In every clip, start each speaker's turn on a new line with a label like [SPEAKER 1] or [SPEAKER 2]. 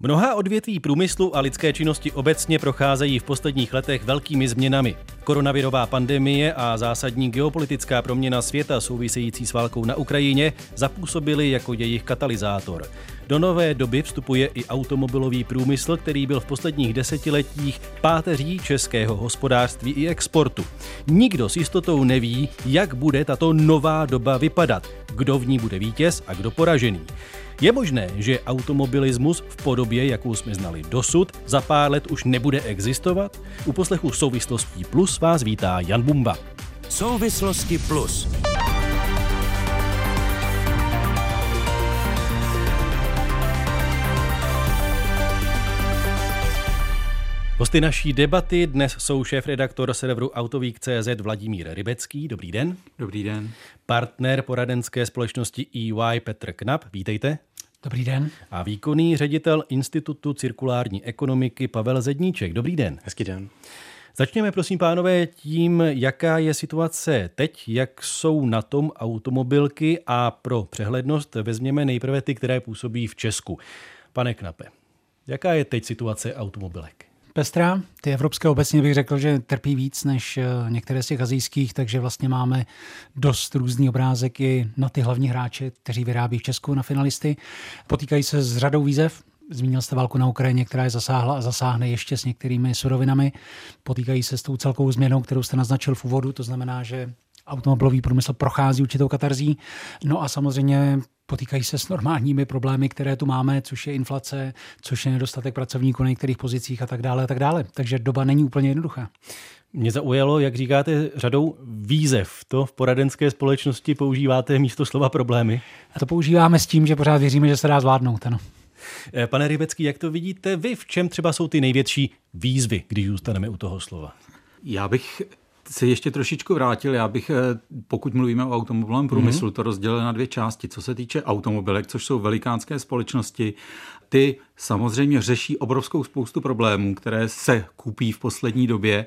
[SPEAKER 1] Mnoha odvětví průmyslu a lidské činnosti obecně procházejí v posledních letech velkými změnami. Koronavirová pandemie a zásadní geopolitická proměna světa související s válkou na Ukrajině zapůsobily jako jejich katalyzátor. Do nové doby vstupuje i automobilový průmysl, který byl v posledních desetiletích páteří českého hospodářství i exportu. Nikdo s jistotou neví, jak bude tato nová doba vypadat, kdo v ní bude vítěz a kdo poražený. Je možné, že automobilismus v podobě, jakou jsme znali dosud, za pár let už nebude existovat? U poslechu Souvislostí Plus vás vítá Jan Bumba.
[SPEAKER 2] Souvislosti Plus.
[SPEAKER 1] Hosty naší debaty dnes jsou šéf-redaktor serveru Autovík.cz Vladimír Rybecký. Dobrý den.
[SPEAKER 3] Dobrý den.
[SPEAKER 1] Partner poradenské společnosti EY Petr Knap. Vítejte.
[SPEAKER 4] Dobrý den.
[SPEAKER 1] A výkonný ředitel Institutu cirkulární ekonomiky Pavel Zedníček. Dobrý den.
[SPEAKER 5] Hezký den.
[SPEAKER 1] Začněme prosím pánové tím, jaká je situace teď, jak jsou na tom automobilky a pro přehlednost vezměme nejprve ty, které působí v Česku. Pane Knape, jaká je teď situace automobilek?
[SPEAKER 4] Pestrá. Ty evropské obecně bych řekl, že trpí víc než eh, některé z těch azijských, takže vlastně máme dost různý obrázek i na ty hlavní hráče, kteří vyrábí v Česku na finalisty. Potýkají se s řadou výzev, Zmínil jste válku na Ukrajině, která je zasáhla a zasáhne ještě s některými surovinami. Potýkají se s tou celkovou změnou, kterou jste naznačil v úvodu, to znamená, že automobilový průmysl prochází určitou katarzí. No a samozřejmě potýkají se s normálními problémy, které tu máme, což je inflace, což je nedostatek pracovníků na některých pozicích a tak dále a tak dále. Takže doba není úplně jednoduchá.
[SPEAKER 1] Mě zaujalo, jak říkáte, řadou výzev. To v poradenské společnosti používáte místo slova problémy?
[SPEAKER 4] A to používáme s tím, že pořád věříme, že se dá zvládnout. Ano.
[SPEAKER 1] Eh, pane Rybecký, jak to vidíte vy? V čem třeba jsou ty největší výzvy, když zůstaneme u toho slova?
[SPEAKER 3] Já bych se ještě trošičku vrátil. Já bych, eh, pokud mluvíme o automobilovém průmyslu, mm-hmm. to rozdělil na dvě části. Co se týče automobilek, což jsou velikánské společnosti, ty samozřejmě řeší obrovskou spoustu problémů, které se kupí v poslední době.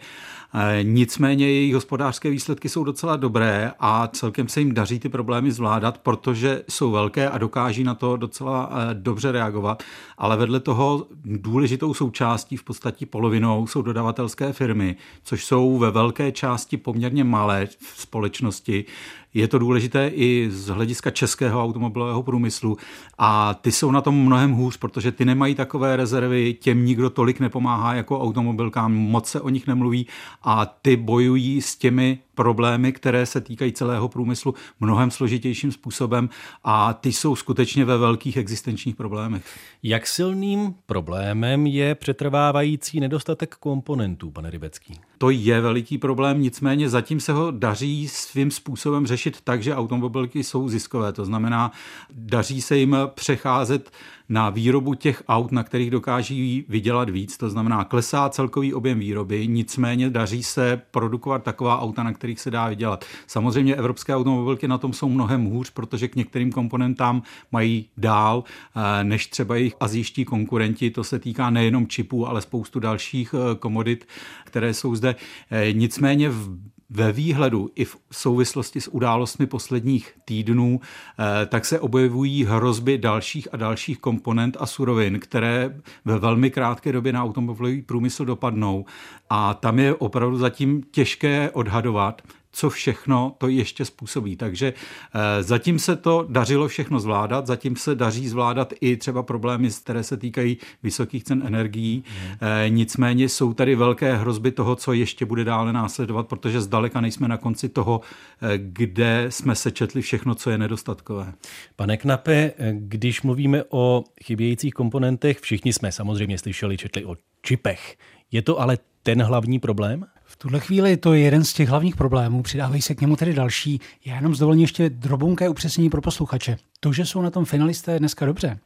[SPEAKER 3] E, nicméně jejich hospodářské výsledky jsou docela dobré a celkem se jim daří ty problémy zvládat, protože jsou velké a dokáží na to docela e, dobře reagovat. Ale vedle toho důležitou součástí, v podstatě polovinou, jsou dodavatelské firmy, což jsou ve velké části poměrně malé společnosti, je to důležité i z hlediska českého automobilového průmyslu a ty jsou na tom mnohem hůř, protože ty nemají takové rezervy, těm nikdo tolik nepomáhá jako automobilkám, moc se o nich nemluví a ty bojují s těmi problémy, které se týkají celého průmyslu mnohem složitějším způsobem a ty jsou skutečně ve velkých existenčních problémech.
[SPEAKER 1] Jak silným problémem je přetrvávající nedostatek komponentů, pane Rybecký?
[SPEAKER 3] To je veliký problém, nicméně zatím se ho daří svým způsobem řešit tak, že automobilky jsou ziskové. To znamená, daří se jim přecházet na výrobu těch aut, na kterých dokáží vydělat víc, to znamená klesá celkový objem výroby, nicméně daří se produkovat taková auta, na kterých se dá vydělat. Samozřejmě evropské automobilky na tom jsou mnohem hůř, protože k některým komponentám mají dál eh, než třeba jejich azijští konkurenti. To se týká nejenom čipů, ale spoustu dalších eh, komodit, které jsou zde. Eh, nicméně v ve výhledu i v souvislosti s událostmi posledních týdnů, eh, tak se objevují hrozby dalších a dalších komponent a surovin, které ve velmi krátké době na automobilový průmysl dopadnou. A tam je opravdu zatím těžké odhadovat, co všechno to ještě způsobí. Takže eh, zatím se to dařilo všechno zvládat, zatím se daří zvládat i třeba problémy, které se týkají vysokých cen energií. Mm. Nicméně jsou tady velké hrozby toho, co ještě bude dále následovat, protože zdaleka nejsme na konci toho, eh, kde jsme se četli všechno, co je nedostatkové.
[SPEAKER 1] Pane Knape, když mluvíme o chybějících komponentech, všichni jsme samozřejmě slyšeli, četli o čipech. Je to ale ten hlavní problém?
[SPEAKER 4] V tuhle chvíli to je jeden z těch hlavních problémů, přidávají se k němu tedy další. Já jenom zdovolím ještě drobunké upřesnění pro posluchače. To, že jsou na tom finalisté dneska dobře,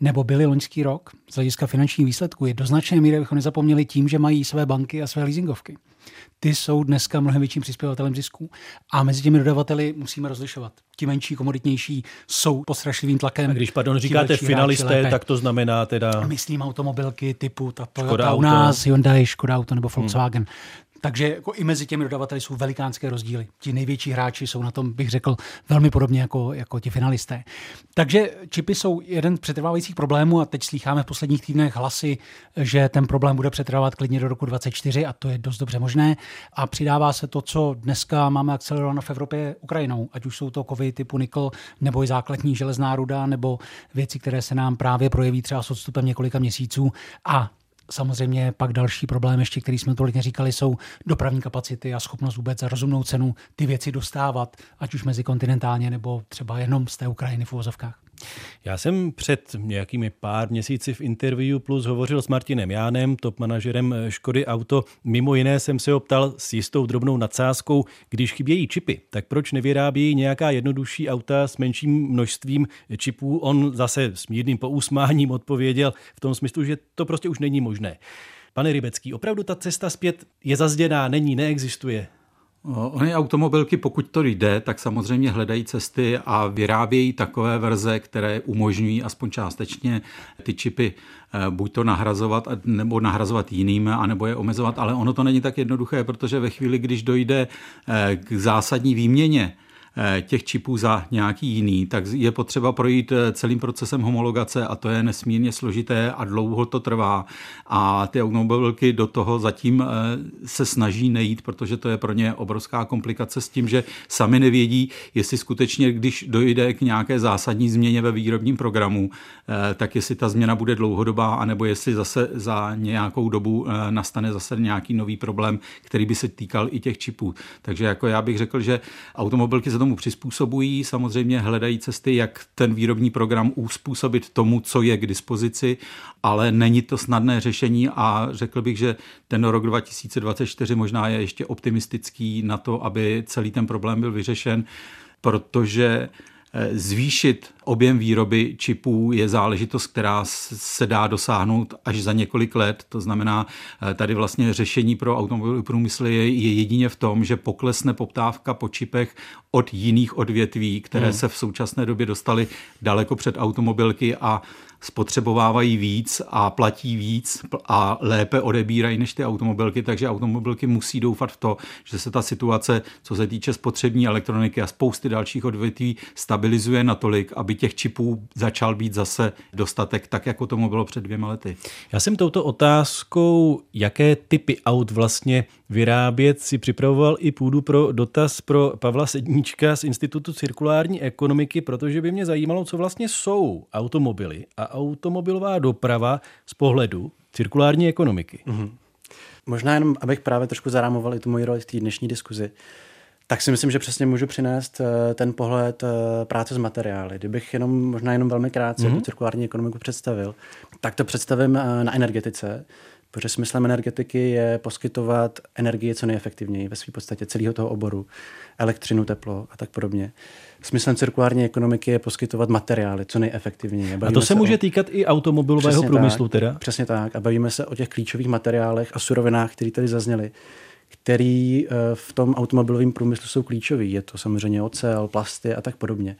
[SPEAKER 4] nebo byli loňský rok z hlediska finančních výsledků, je do značné míry, abychom nezapomněli tím, že mají své banky a své leasingovky. Ty jsou dneska mnohem větším přispěvatelem zisků a mezi těmi dodavateli musíme rozlišovat. Ti menší, komoditnější jsou pod strašlivým tlakem.
[SPEAKER 1] A když, pardon, říkáte finalisté, tak to znamená teda...
[SPEAKER 4] Myslím automobilky typu ta Toyota Škoda u nás, auto. Hyundai, Škoda Auto nebo Volkswagen. Hmm Takže jako i mezi těmi dodavateli jsou velikánské rozdíly. Ti největší hráči jsou na tom, bych řekl, velmi podobně jako, jako ti finalisté. Takže čipy jsou jeden z přetrvávajících problémů a teď slýcháme v posledních týdnech hlasy, že ten problém bude přetrvávat klidně do roku 2024 a to je dost dobře možné. A přidává se to, co dneska máme akcelerováno v Evropě Ukrajinou, ať už jsou to kovy typu nikl nebo i základní železná ruda nebo věci, které se nám právě projeví třeba s odstupem několika měsíců. A Samozřejmě pak další problém, ještě který jsme tolik neříkali, jsou dopravní kapacity a schopnost vůbec za rozumnou cenu ty věci dostávat, ať už mezikontinentálně nebo třeba jenom z té Ukrajiny v uvozovkách.
[SPEAKER 1] Já jsem před nějakými pár měsíci v Interview Plus hovořil s Martinem Jánem, top manažerem Škody Auto. Mimo jiné jsem se optal s jistou drobnou nadsázkou, když chybějí čipy, tak proč nevyrábějí nějaká jednodušší auta s menším množstvím čipů? On zase s mírným pousmáním odpověděl v tom smyslu, že to prostě už není možné. Pane Rybecký, opravdu ta cesta zpět je zazděná, není, neexistuje.
[SPEAKER 3] Ony automobilky, pokud to jde, tak samozřejmě hledají cesty a vyrábějí takové verze, které umožňují aspoň částečně ty čipy eh, buď to nahrazovat, nebo nahrazovat jiným, anebo je omezovat, ale ono to není tak jednoduché, protože ve chvíli, když dojde eh, k zásadní výměně těch čipů za nějaký jiný, tak je potřeba projít eh, celým procesem homologace a to je nesmírně složité a dlouho to trvá. A ty automobilky do toho zatím eh, se snaží nejít, protože to je pro ně obrovská komplikace s tím, že sami nevědí, jestli skutečně, když dojde k nějaké zásadní změně ve výrobním programu, tak jestli ta změna bude dlouhodobá, anebo jestli zase za nějakou dobu nastane zase nějaký nový problém, který by se týkal i těch čipů. Takže jako já bych řekl, že automobilky se tomu přizpůsobují, samozřejmě hledají cesty, jak ten výrobní program uspůsobit tomu, co je k dispozici, ale není to snadné řešení a řekl bych, že ten rok 2024 možná je ještě optimistický na to, aby celý ten problém byl vyřešen, protože zvýšit objem výroby čipů je záležitost, která se dá dosáhnout až za několik let. To znamená, eh, tady vlastně řešení pro automobilový průmysl je, je jedině v tom, že poklesne poptávka po čipech od jiných odvětví, které hmm. se v současné době dostaly daleko před automobilky a spotřebovávají víc a platí víc a lépe odebírají než ty automobilky, takže automobilky musí doufat v to, že se ta situace, co se týče spotřební elektroniky a spousty dalších odvětví, stabilizuje natolik, aby těch čipů začal být zase dostatek, tak jako tomu bylo před dvěma lety.
[SPEAKER 1] Já jsem touto otázkou, jaké typy aut vlastně vyrábět, si připravoval i půdu pro dotaz pro Pavla Sedníčka z Institutu cirkulární ekonomiky, protože by mě zajímalo, co vlastně jsou automobily a automobilová doprava z pohledu cirkulární ekonomiky. Mm-hmm.
[SPEAKER 5] Možná jenom, abych právě trošku zarámoval i tu moji roli v té dnešní diskuzi, tak si myslím, že přesně můžu přinést eh, ten pohled eh, práce s materiály. Kdybych jenom, možná jenom velmi krátce mm-hmm. tu cirkulární ekonomiku představil, tak to představím eh, na energetice, protože smyslem energetiky je poskytovat energii co nejefektivněji ve své podstatě celého toho oboru, elektřinu, teplo a tak podobně. Smyslem cirkulární ekonomiky je poskytovat materiály co nejefektivněji.
[SPEAKER 1] Bavíme a to se, se může o... týkat i automobilového přesně průmyslu
[SPEAKER 5] tak,
[SPEAKER 1] teda?
[SPEAKER 5] Přesně tak. A bavíme se o těch klíčových materiálech a surovinách, které tady zazněly který eh, v tom automobilovém průmyslu jsou klíčový. Je to samozřejmě ocel, plasty a tak podobně.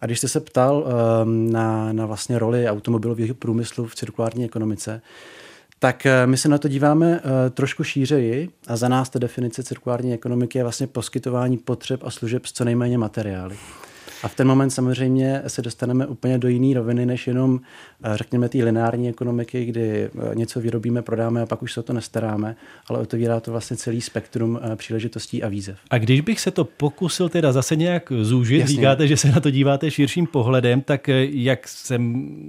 [SPEAKER 5] A když jste se ptal ehm, na, na vlastně roli automobilového průmyslu v cirkulární ekonomice, tak eh, my se na to díváme eh, trošku šířeji a za nás ta definice cirkulární ekonomiky je vlastně poskytování potřeb a služeb s co nejméně materiály. A v ten moment samozřejmě se dostaneme úplně do jiné roviny, než jenom, eh, řekněme, té lineární ekonomiky, kdy eh, něco vyrobíme, prodáme a pak už se o to nestaráme, ale otevírá to vlastně celý spektrum eh, příležitostí a výzev.
[SPEAKER 1] A když bych se to pokusil teda zase nějak zúžit, Jasně. říkáte, že se na to díváte širším pohledem, tak jak jsem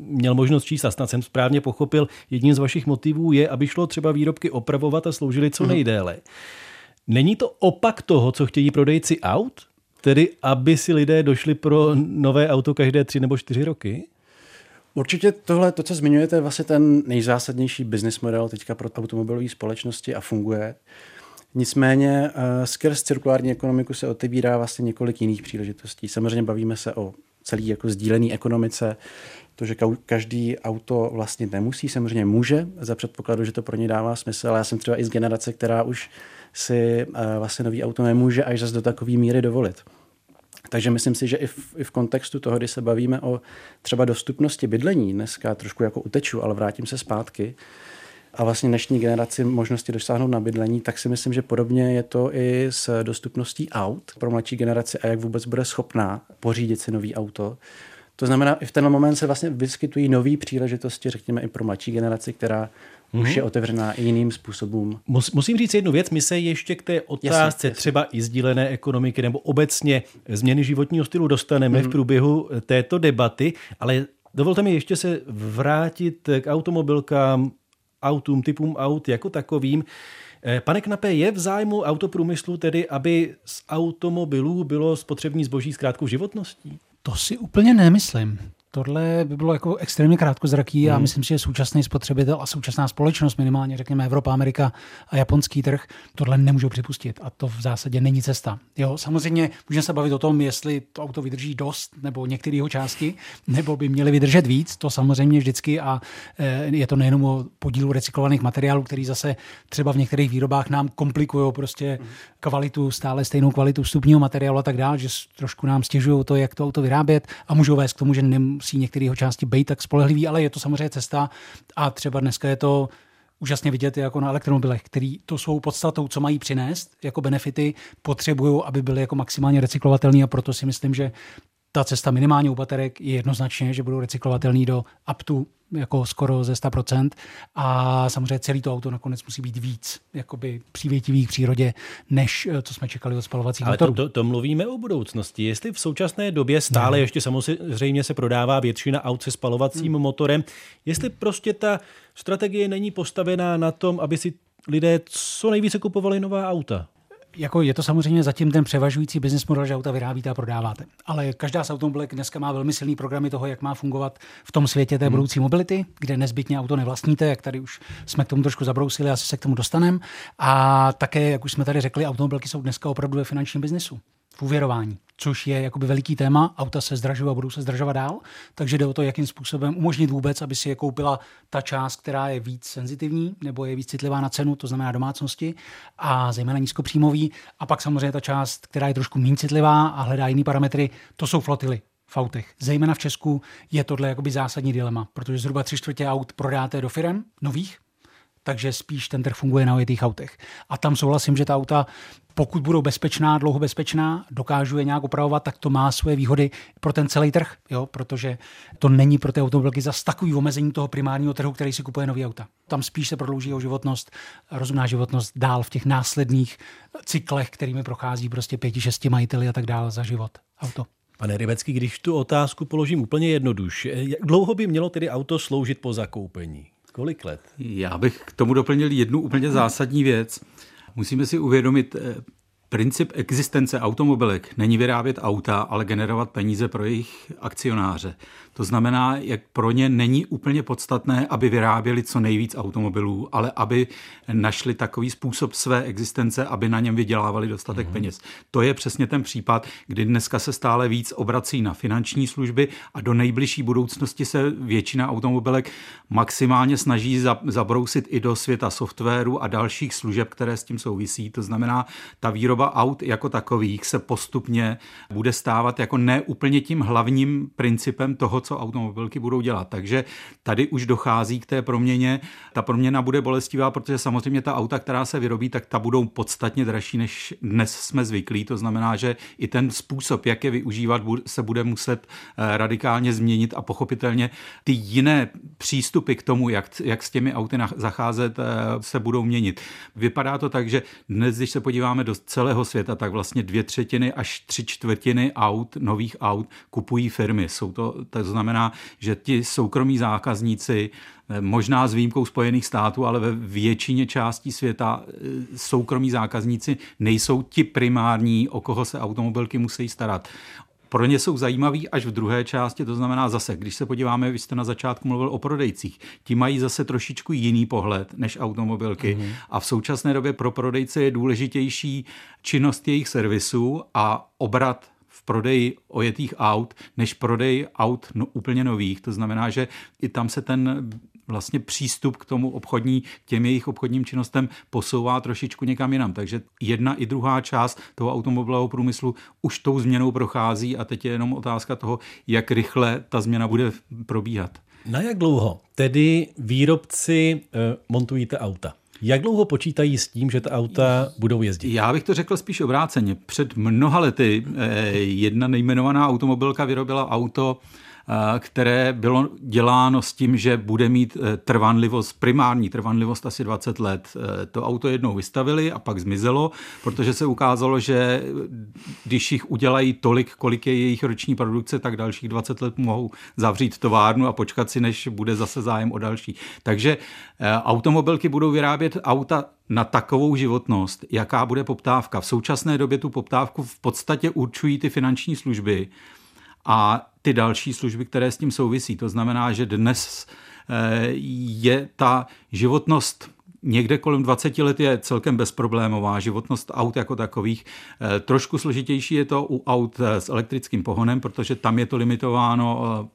[SPEAKER 1] měl možnost číst a snad jsem správně pochopil, jedním z vašich motivů je, aby šlo třeba výrobky opravovat a sloužily co mhm. nejdéle. Není to opak toho, co chtějí prodejci aut? Tedy, aby si lidé došli pro nové auto každé tři nebo čtyři roky?
[SPEAKER 5] Určitě tohle, to, co zmiňujete, je vlastně ten nejzásadnější business model teďka pro automobilové společnosti a funguje. Nicméně uh, skrz cirkulární ekonomiku se otevírá vlastně několik jiných příležitostí. Samozřejmě bavíme se o celý jako sdílený ekonomice, to, že každý auto vlastně nemusí, samozřejmě může, za předpokladu, že to pro ně dává smysl, ale já jsem třeba i z generace, která už si uh, vlastně nový auto nemůže až zase do takové míry dovolit. Takže myslím si, že i v, i v kontextu toho, kdy se bavíme o třeba dostupnosti bydlení, dneska trošku jako uteču, ale vrátím se zpátky, a vlastně dnešní generaci možnosti dosáhnout na bydlení, tak si myslím, že podobně je to i s dostupností aut pro mladší generaci a jak vůbec bude schopná pořídit si nový auto. To znamená, i v ten moment se vlastně vyskytují nové příležitosti, řekněme i pro mladší generaci, která mm-hmm. už je otevřená i jiným způsobům.
[SPEAKER 1] Mus, musím říct jednu věc, my se ještě k té otázce jasně, jasně. třeba i sdílené ekonomiky nebo obecně změny životního stylu dostaneme mm-hmm. v průběhu této debaty, ale dovolte mi ještě se vrátit k automobilkám, autům, typům aut jako takovým. Eh, pane Knape, je v zájmu autoprůmyslu tedy, aby z automobilů bylo spotřební zboží s krátkou životností?
[SPEAKER 4] To si úplně nemyslím. Tohle by bylo jako extrémně krátkozraký a hmm. myslím si, že současný spotřebitel a současná společnost, minimálně řekněme Evropa, Amerika a japonský trh, tohle nemůžou připustit a to v zásadě není cesta. Jo, samozřejmě můžeme se bavit o tom, jestli to auto vydrží dost nebo některé jeho části, nebo by měly vydržet víc, to samozřejmě vždycky a eh, je to nejenom o podílu recyklovaných materiálů, který zase třeba v některých výrobách nám komplikují prostě hmm. kvalitu, stále stejnou kvalitu vstupního materiálu a tak dále, že trošku nám stěžují to, jak to auto vyrábět a můžou vést k tomu, že nem, nemusí některé jeho části být tak spolehlivý, ale je to samozřejmě cesta. A třeba dneska je to úžasně vidět jako na elektromobilech, který to svou podstatou, co mají přinést jako benefity, potřebují, aby byly jako maximálně recyklovatelný a proto si myslím, že ta cesta minimálně u baterek je jednoznačně, že budou recyklovatelný do up to jako skoro ze 100%. A samozřejmě celý to auto nakonec musí být víc jakoby přívětivý k přírodě, než eh, co jsme čekali od spalovacích
[SPEAKER 1] Ale to, to, to, mluvíme o budoucnosti. Jestli v současné době stále ne. ještě samozřejmě se prodává většina aut se spalovacím hmm. motorem, jestli prostě ta strategie není postavená na tom, aby si lidé co nejvíce kupovali nová auta
[SPEAKER 4] jako je to samozřejmě zatím ten převažující business model, že auta vyrábíte a prodáváte. Ale každá z automobilek dneska má velmi silný programy toho, jak má fungovat v tom světě té hmm. budoucí mobility, kde nezbytně auto nevlastníte, jak tady už jsme k tomu trošku zabrousili, asi se k tomu dostaneme. A také, jak už jsme tady řekli, automobilky jsou dneska opravdu ve finančním biznesu v úvěrování, což je jakoby veliký téma. Auta se zdražují a budou se zdražovat dál, takže jde o to, jakým způsobem umožnit vůbec, aby si je koupila ta část, která je víc senzitivní nebo je víc citlivá na cenu, to znamená domácnosti a zejména nízkopříjmový. A pak samozřejmě ta část, která je trošku méně citlivá a hledá jiné parametry, to jsou flotily v autech. Zejména v Česku je tohle jakoby zásadní dilema, protože zhruba tři čtvrtě aut prodáte do firm nových, takže spíš ten trh funguje na ojetých autech. A tam souhlasím, že ta auta, pokud budou bezpečná, dlouho bezpečná, dokážu je nějak upravovat, tak to má svoje výhody pro ten celý trh, jo? protože to není pro ty automobilky zas takový omezení toho primárního trhu, který si kupuje nový auta. Tam spíš se prodlouží jeho životnost, rozumná životnost dál v těch následných cyklech, kterými prochází prostě pěti, šesti majiteli a tak dále za život auto.
[SPEAKER 1] Pane Rybecký, když tu otázku položím úplně jednoduše, jak dlouho by mělo tedy auto sloužit po zakoupení? Kolik let?
[SPEAKER 3] Já bych k tomu doplnil jednu úplně zásadní věc. Musíme si uvědomit, eh, Princip existence automobilek není vyrábět auta, ale generovat peníze pro jejich akcionáře. To znamená, jak pro ně není úplně podstatné, aby vyráběli co nejvíc automobilů, ale aby našli takový způsob své existence, aby na něm vydělávali dostatek mm-hmm. peněz. To je přesně ten případ, kdy dneska se stále víc obrací na finanční služby a do nejbližší budoucnosti se většina automobilek maximálně snaží zabrousit i do světa softwaru a dalších služeb, které s tím souvisí. To znamená, ta výroba aut jako takových se postupně bude stávat jako neúplně tím hlavním principem toho, co automobilky budou dělat. Takže tady už dochází k té proměně. Ta proměna bude bolestivá, protože samozřejmě ta auta, která se vyrobí, tak ta budou podstatně dražší, než dnes jsme zvyklí. To znamená, že i ten způsob, jak je využívat, se bude muset eh, radikálně změnit a pochopitelně ty jiné přístupy k tomu, jak, jak s těmi auty zacházet, eh, se budou měnit. Vypadá to tak, že dnes, když se podíváme do celého světa, tak vlastně dvě třetiny až tři čtvrtiny aut, nových aut, kupují firmy. Jsou to, to znamená, že ti soukromí zákazníci, eh, možná s výjimkou Spojených států, ale ve většině částí světa eh, soukromí zákazníci nejsou ti primární, o koho se automobilky musí starat pro ně jsou zajímaví až v druhé části, to znamená zase, když se podíváme, vy jste na začátku mluvil o prodejcích, ti mají zase trošičku jiný pohled než automobilky mm-hmm. a v současné době pro prodejce je důležitější činnost jejich servisu a obrat prodeji ojetých aut, než prodej aut no, úplně nových. To znamená, že i tam se ten vlastně přístup k tomu obchodní, těm jejich obchodním činnostem posouvá trošičku někam jinam. Takže jedna i druhá část toho automobilového průmyslu už tou změnou prochází a teď je jenom otázka toho, jak rychle ta změna bude probíhat.
[SPEAKER 1] Na jak dlouho tedy výrobci uh, montují ta auta? Jak dlouho počítají s tím, že ta auta budou jezdit?
[SPEAKER 3] Já bych to řekl spíš obráceně. Před mnoha lety eh, jedna nejmenovaná automobilka vyrobila auto, které bylo děláno s tím, že bude mít eh, trvanlivost, primární trvanlivost asi 20 let. Eh, to auto jednou vystavili a pak zmizelo, protože se ukázalo, že když jich udělají tolik, kolik je jejich roční produkce, tak dalších 20 let mohou zavřít továrnu a počkat si, než bude zase zájem o další. Takže automobilky budou vyrábět auta na takovou životnost, jaká bude poptávka. V současné době tu poptávku v podstatě určují ty finanční služby a ty další služby, které s tím souvisí. To znamená, že dnes eh, je ta životnost někde kolem 20 let je celkem bezproblémová životnost aut jako takových. Eh, trošku složitější je to u aut eh, s elektrickým pohonem, protože tam je to limitováno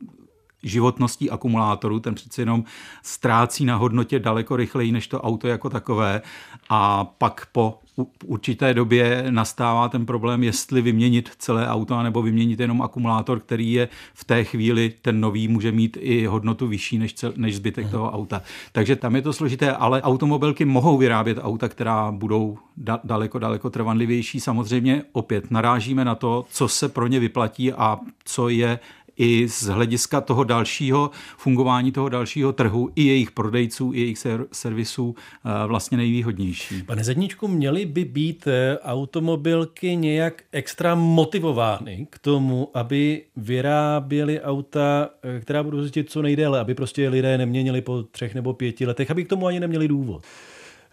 [SPEAKER 3] životností akumulátoru, ten přeci jenom ztrácí na hodnotě daleko rychleji než to auto jako takové a pak po určité době nastává ten problém, jestli vyměnit celé auto nebo vyměnit jenom akumulátor, který je v té chvíli ten nový může mít i hodnotu vyšší než, cel, než zbytek hmm. toho auta. Takže tam je to složité, ale automobilky mohou vyrábět auta, která budou da, daleko, daleko trvanlivější. Samozřejmě opět narážíme na to, co se pro ně vyplatí a co je i z hlediska toho dalšího fungování toho dalšího trhu, i jejich prodejců, i jejich servisů eh, vlastně nejvýhodnější.
[SPEAKER 1] Pane Zedničku, měly by být eh, automobilky nějak extra motivovány k tomu, aby vyráběly auta, eh, která budou jezdit co nejdéle, aby prostě lidé neměnili po třech nebo pěti letech, aby k tomu ani neměli důvod.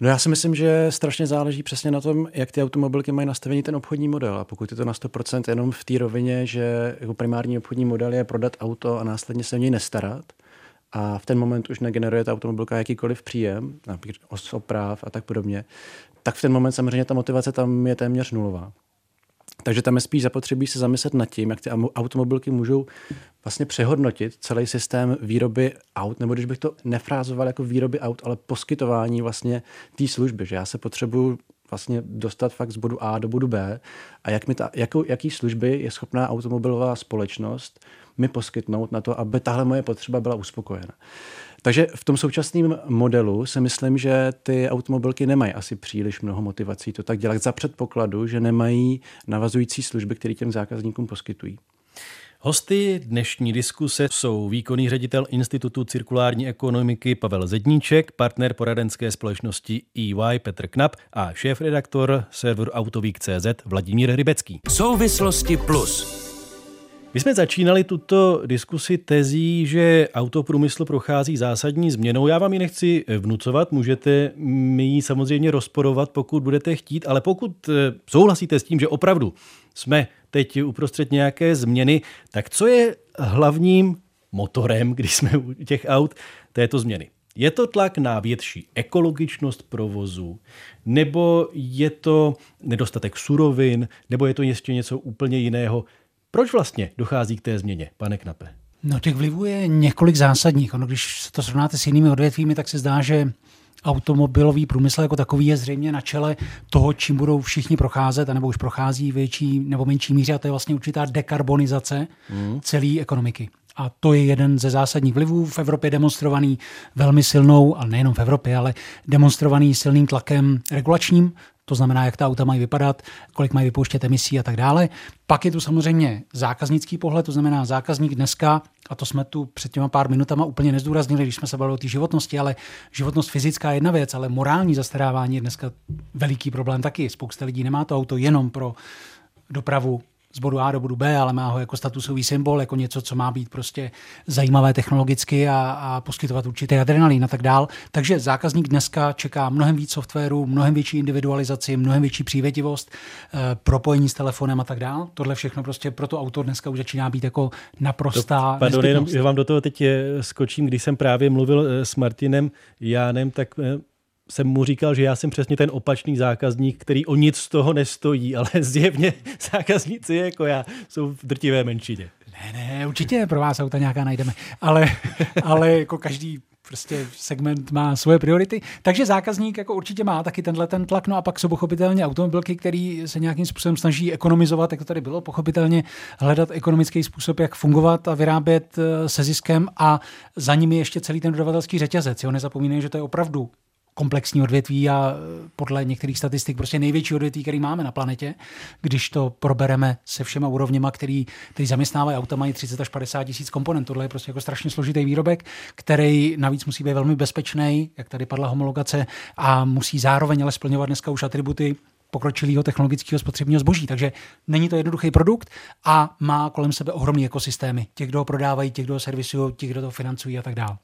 [SPEAKER 5] No já si myslím, že strašně záleží přesně na tom, jak ty automobilky mají nastavený ten obchodní model. A pokud je to na 100% jenom v té rovině, že jako primární obchodní model je prodat auto a následně se o něj nestarat, a v ten moment už negeneruje ta automobilka jakýkoliv příjem, například oprav a tak podobně, tak v ten moment samozřejmě ta motivace tam je téměř nulová. Takže tam je spíš zapotřebí se zamyslet nad tím, jak ty automobilky můžou vlastně přehodnotit celý systém výroby aut, nebo když bych to nefrázoval jako výroby aut, ale poskytování vlastně té služby, že já se potřebuju vlastně dostat fakt z bodu A do bodu B a jak mi ta, jakou, jaký služby je schopná automobilová společnost mi poskytnout na to, aby tahle moje potřeba byla uspokojena. Takže v tom současném modelu si myslím, že ty automobilky nemají asi příliš mnoho motivací to tak dělat za předpokladu, že nemají navazující služby, které těm zákazníkům poskytují.
[SPEAKER 1] Hosty dnešní diskuse jsou výkonný ředitel Institutu cirkulární ekonomiky Pavel Zedníček, partner poradenské společnosti EY Petr Knap a šéf-redaktor serveru Autovík.cz Vladimír Rybecký.
[SPEAKER 2] Souvislosti plus.
[SPEAKER 1] My jsme začínali tuto diskusi tezí, že autoprůmysl prochází zásadní změnou. Já vám ji nechci vnucovat, můžete mi ji samozřejmě rozporovat, pokud budete chtít, ale pokud eh, souhlasíte s tím, že opravdu jsme teď uprostřed nějaké změny, tak co je hlavním motorem, když jsme u těch aut, této změny? Je to tlak na větší ekologičnost provozu, nebo je to nedostatek surovin, nebo je to ještě něco úplně jiného? Proč vlastně dochází k té změně, pane Knape?
[SPEAKER 4] No těch vlivů je několik zásadních. Ono, když to srovnáte s jinými odvětvími, tak se zdá, že automobilový průmysl jako takový je zřejmě na čele toho, čím budou všichni procházet, anebo už prochází větší nebo menší míře, a to je vlastně určitá dekarbonizace mm. celé ekonomiky. A to je jeden ze zásadních vlivů v Evropě demonstrovaný velmi silnou, ale nejenom v Evropě, ale demonstrovaný silným tlakem regulačním, to znamená, jak ta auta mají vypadat, kolik mají vypouštět emisí a tak dále. Pak je tu samozřejmě zákaznický pohled, to znamená zákazník dneska, a to jsme tu před těma pár minutama úplně nezdůraznili, když jsme se bavili o té životnosti, ale životnost fyzická je jedna věc, ale morální zastarávání je dneska veliký problém taky. Spousta lidí nemá to auto jenom pro dopravu z bodu A do bodu B, ale má ho jako statusový symbol, jako něco, co má být prostě zajímavé technologicky a, a poskytovat určitý adrenalin a tak dál. Takže zákazník dneska čeká mnohem víc softwaru, mnohem větší individualizaci, mnohem větší přívětivost, eh, propojení s telefonem a tak dál. Tohle všechno prostě pro to auto dneska už začíná být jako naprostá
[SPEAKER 1] to, Pardon, jenom, já vám do toho teď eh, skočím, když jsem právě mluvil eh, s Martinem Jánem, tak jsem mu říkal, že já jsem přesně ten opačný zákazník, který o nic z toho nestojí, ale zjevně zákazníci jako já jsou v drtivé menšině.
[SPEAKER 4] Ne, ne, určitě pro vás auta nějaká najdeme, ale, ale jako každý prostě segment má svoje priority. Takže zákazník jako určitě má taky tenhle ten tlak. No a pak jsou pochopitelně automobilky, který se nějakým způsobem snaží ekonomizovat, jak to tady bylo, pochopitelně hledat ekonomický způsob, jak fungovat a vyrábět eh, se ziskem a za nimi ještě celý ten dodavatelský řetězec. Jo, nezapomínej, že to je opravdu komplexní odvětví a e, podle některých statistik prostě největší odvětví, který máme na planetě. Když to probereme se všema úrovněma, který, který zaměstnávají auta, mají 30 až 50 tisíc komponentů. Tohle je prostě jako strašně složitý výrobek, který navíc musí být velmi bezpečný, jak tady padla homologace, a musí zároveň ale splňovat dneska už atributy pokročilého technologického spotřebního zboží. Takže není to jednoduchý produkt a má kolem sebe ohromné ekosystémy. Těch, kdo ho prodávají, těch, kdo ho servisují, těch, kdo to financují a tak dále.